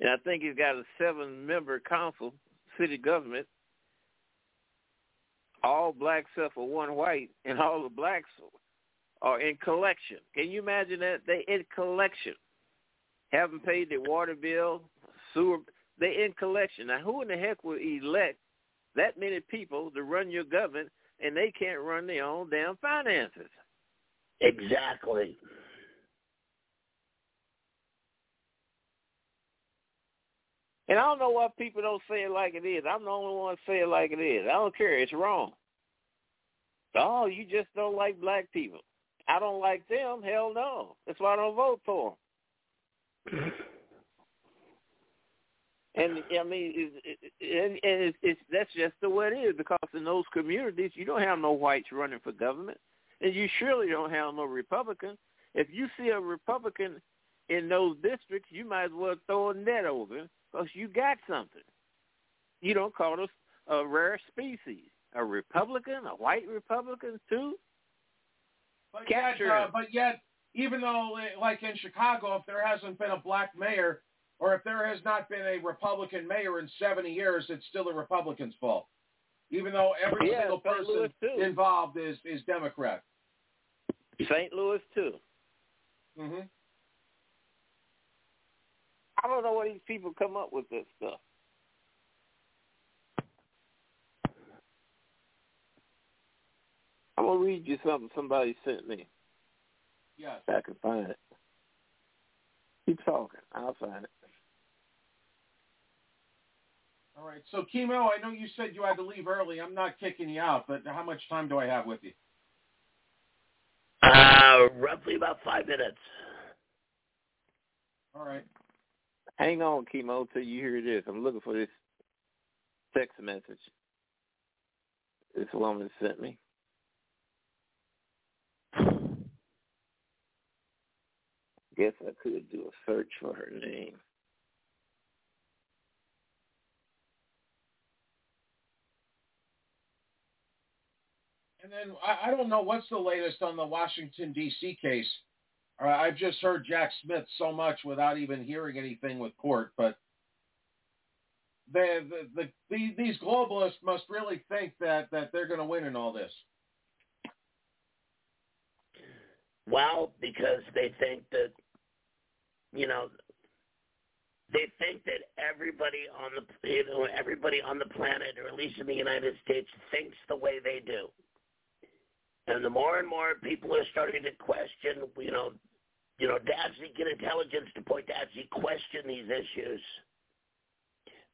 and I think he's got a seven-member council, city government, all black except for one white, and all the blacks are in collection. Can you imagine that? They in collection, haven't paid their water bill, sewer. They in collection. Now, who in the heck would elect that many people to run your government, and they can't run their own damn finances? Exactly. And I don't know why people don't say it like it is. I'm the only one to say it like it is. I don't care. It's wrong. Oh, you just don't like black people. I don't like them. Hell no. That's why I don't vote for them. And I mean, it, it, and, and it's, it's that's just the way it is because in those communities you don't have no whites running for government, and you surely don't have no Republicans. If you see a Republican in those districts, you might as well throw a net over because you got something. You don't call us a rare species. A Republican, a white Republican too. But Capture yet, uh, but yet, even though, like in Chicago, if there hasn't been a black mayor, or if there has not been a Republican mayor in 70 years, it's still the Republicans' fault. Even though every Yeah, single person involved is is Democrat. St. Louis too. hmm I don't know where these people come up with this stuff. I'm gonna read you something somebody sent me. Yes. If I can find it. Keep talking. I'll find it. All right. So, Kimo, I know you said you had to leave early. I'm not kicking you out, but how much time do I have with you? Uh, roughly about five minutes. All right. Hang on, Kimo, till you hear this. I'm looking for this text message this woman sent me. Guess I could do a search for her name. And then I, I don't know what's the latest on the Washington D.C. case. Uh, I've just heard Jack Smith so much without even hearing anything with court, but the, the, the, the these globalists must really think that that they're going to win in all this. Well, because they think that, you know, they think that everybody on the you know everybody on the planet, or at least in the United States, thinks the way they do. And the more and more people are starting to question, you know, you know, to actually get intelligence to point to actually question these issues.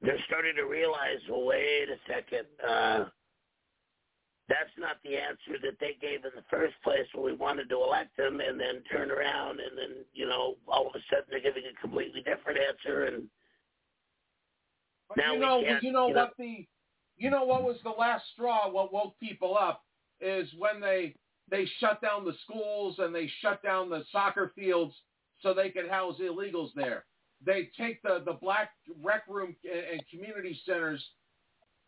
They're starting to realize, well, wait a second, uh, that's not the answer that they gave in the first place when we wanted to elect them and then turn around and then, you know, all of a sudden they're giving a completely different answer and But now you know, we can't, you know you know- what the, you know what was the last straw? What woke people up is when they they shut down the schools and they shut down the soccer fields so they could house illegals there. They take the the black rec room and community centers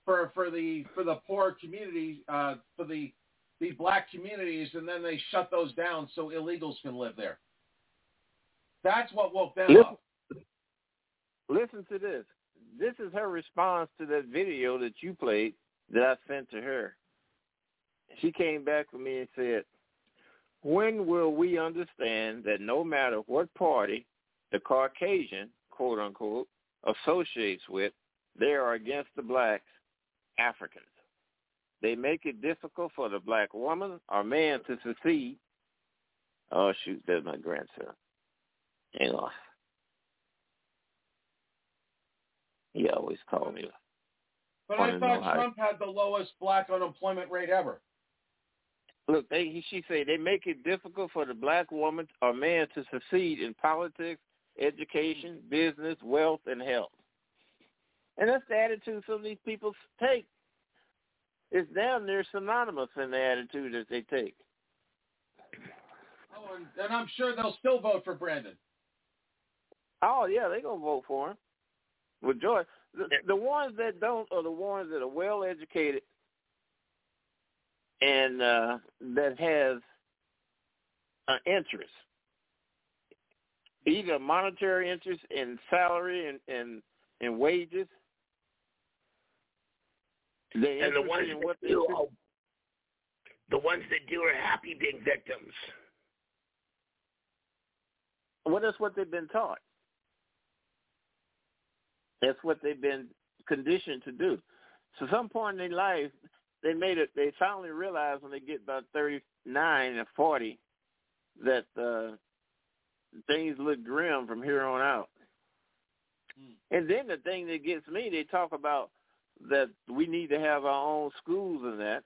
for for the for the poor community uh, for the the black communities, and then they shut those down so illegals can live there. That's what woke them Listen, up. listen to this. This is her response to that video that you played that I sent to her. She came back to me and said, when will we understand that no matter what party the Caucasian, quote unquote, associates with, they are against the blacks, Africans. They make it difficult for the black woman or man to succeed. Oh shoot, there's my grandson. Hang on. He always called me. But I thought Trump had the lowest black unemployment rate ever. Look, they, she said they make it difficult for the black woman or man to succeed in politics, education, business, wealth, and health. And that's the attitude some of these people take. It's down there synonymous in the attitude that they take. Oh, and, and I'm sure they'll still vote for Brandon. Oh yeah, they're gonna vote for him with joy. The, the ones that don't are the ones that are well educated and uh, that has an interest, either monetary interest in salary and and, and wages. They and the ones in that what they do, do. are- the ones that do are happy being victims. Well, that's what they've been taught. That's what they've been conditioned to do. So some point in their life, they made it. They finally realized when they get about thirty nine and forty that uh, things look grim from here on out. And then the thing that gets me, they talk about that we need to have our own schools and that,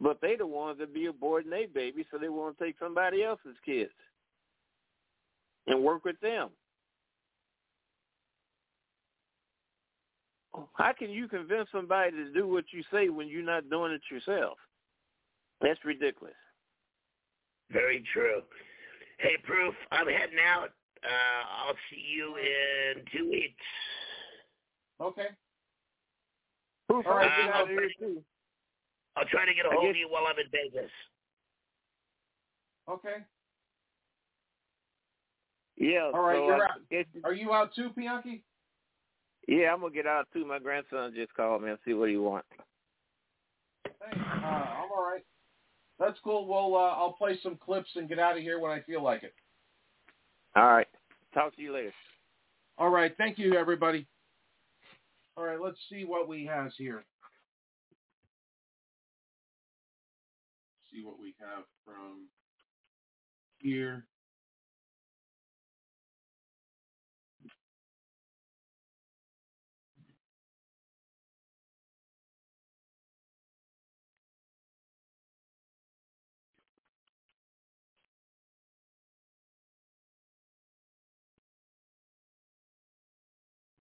but they the ones that be aborting their babies, so they want to take somebody else's kids and work with them. How can you convince somebody to do what you say when you're not doing it yourself? That's ridiculous. Very true. Hey, Proof, I'm heading out. Uh, I'll see you in two weeks. Okay. Proof, All right, Uh, get I'll, out of here too. I'll try to get a hold guess- of you while I'm in Vegas. Okay. Yeah. All right, so you're I out. Are you out too, Bianchi? Yeah, I'm gonna get out too. My grandson just called me and see what he wants. Hey, uh, I'm all right. That's cool. Well, uh, I'll play some clips and get out of here when I feel like it. All right. Talk to you later. All right. Thank you, everybody. All right. Let's see what we has here. See what we have from here.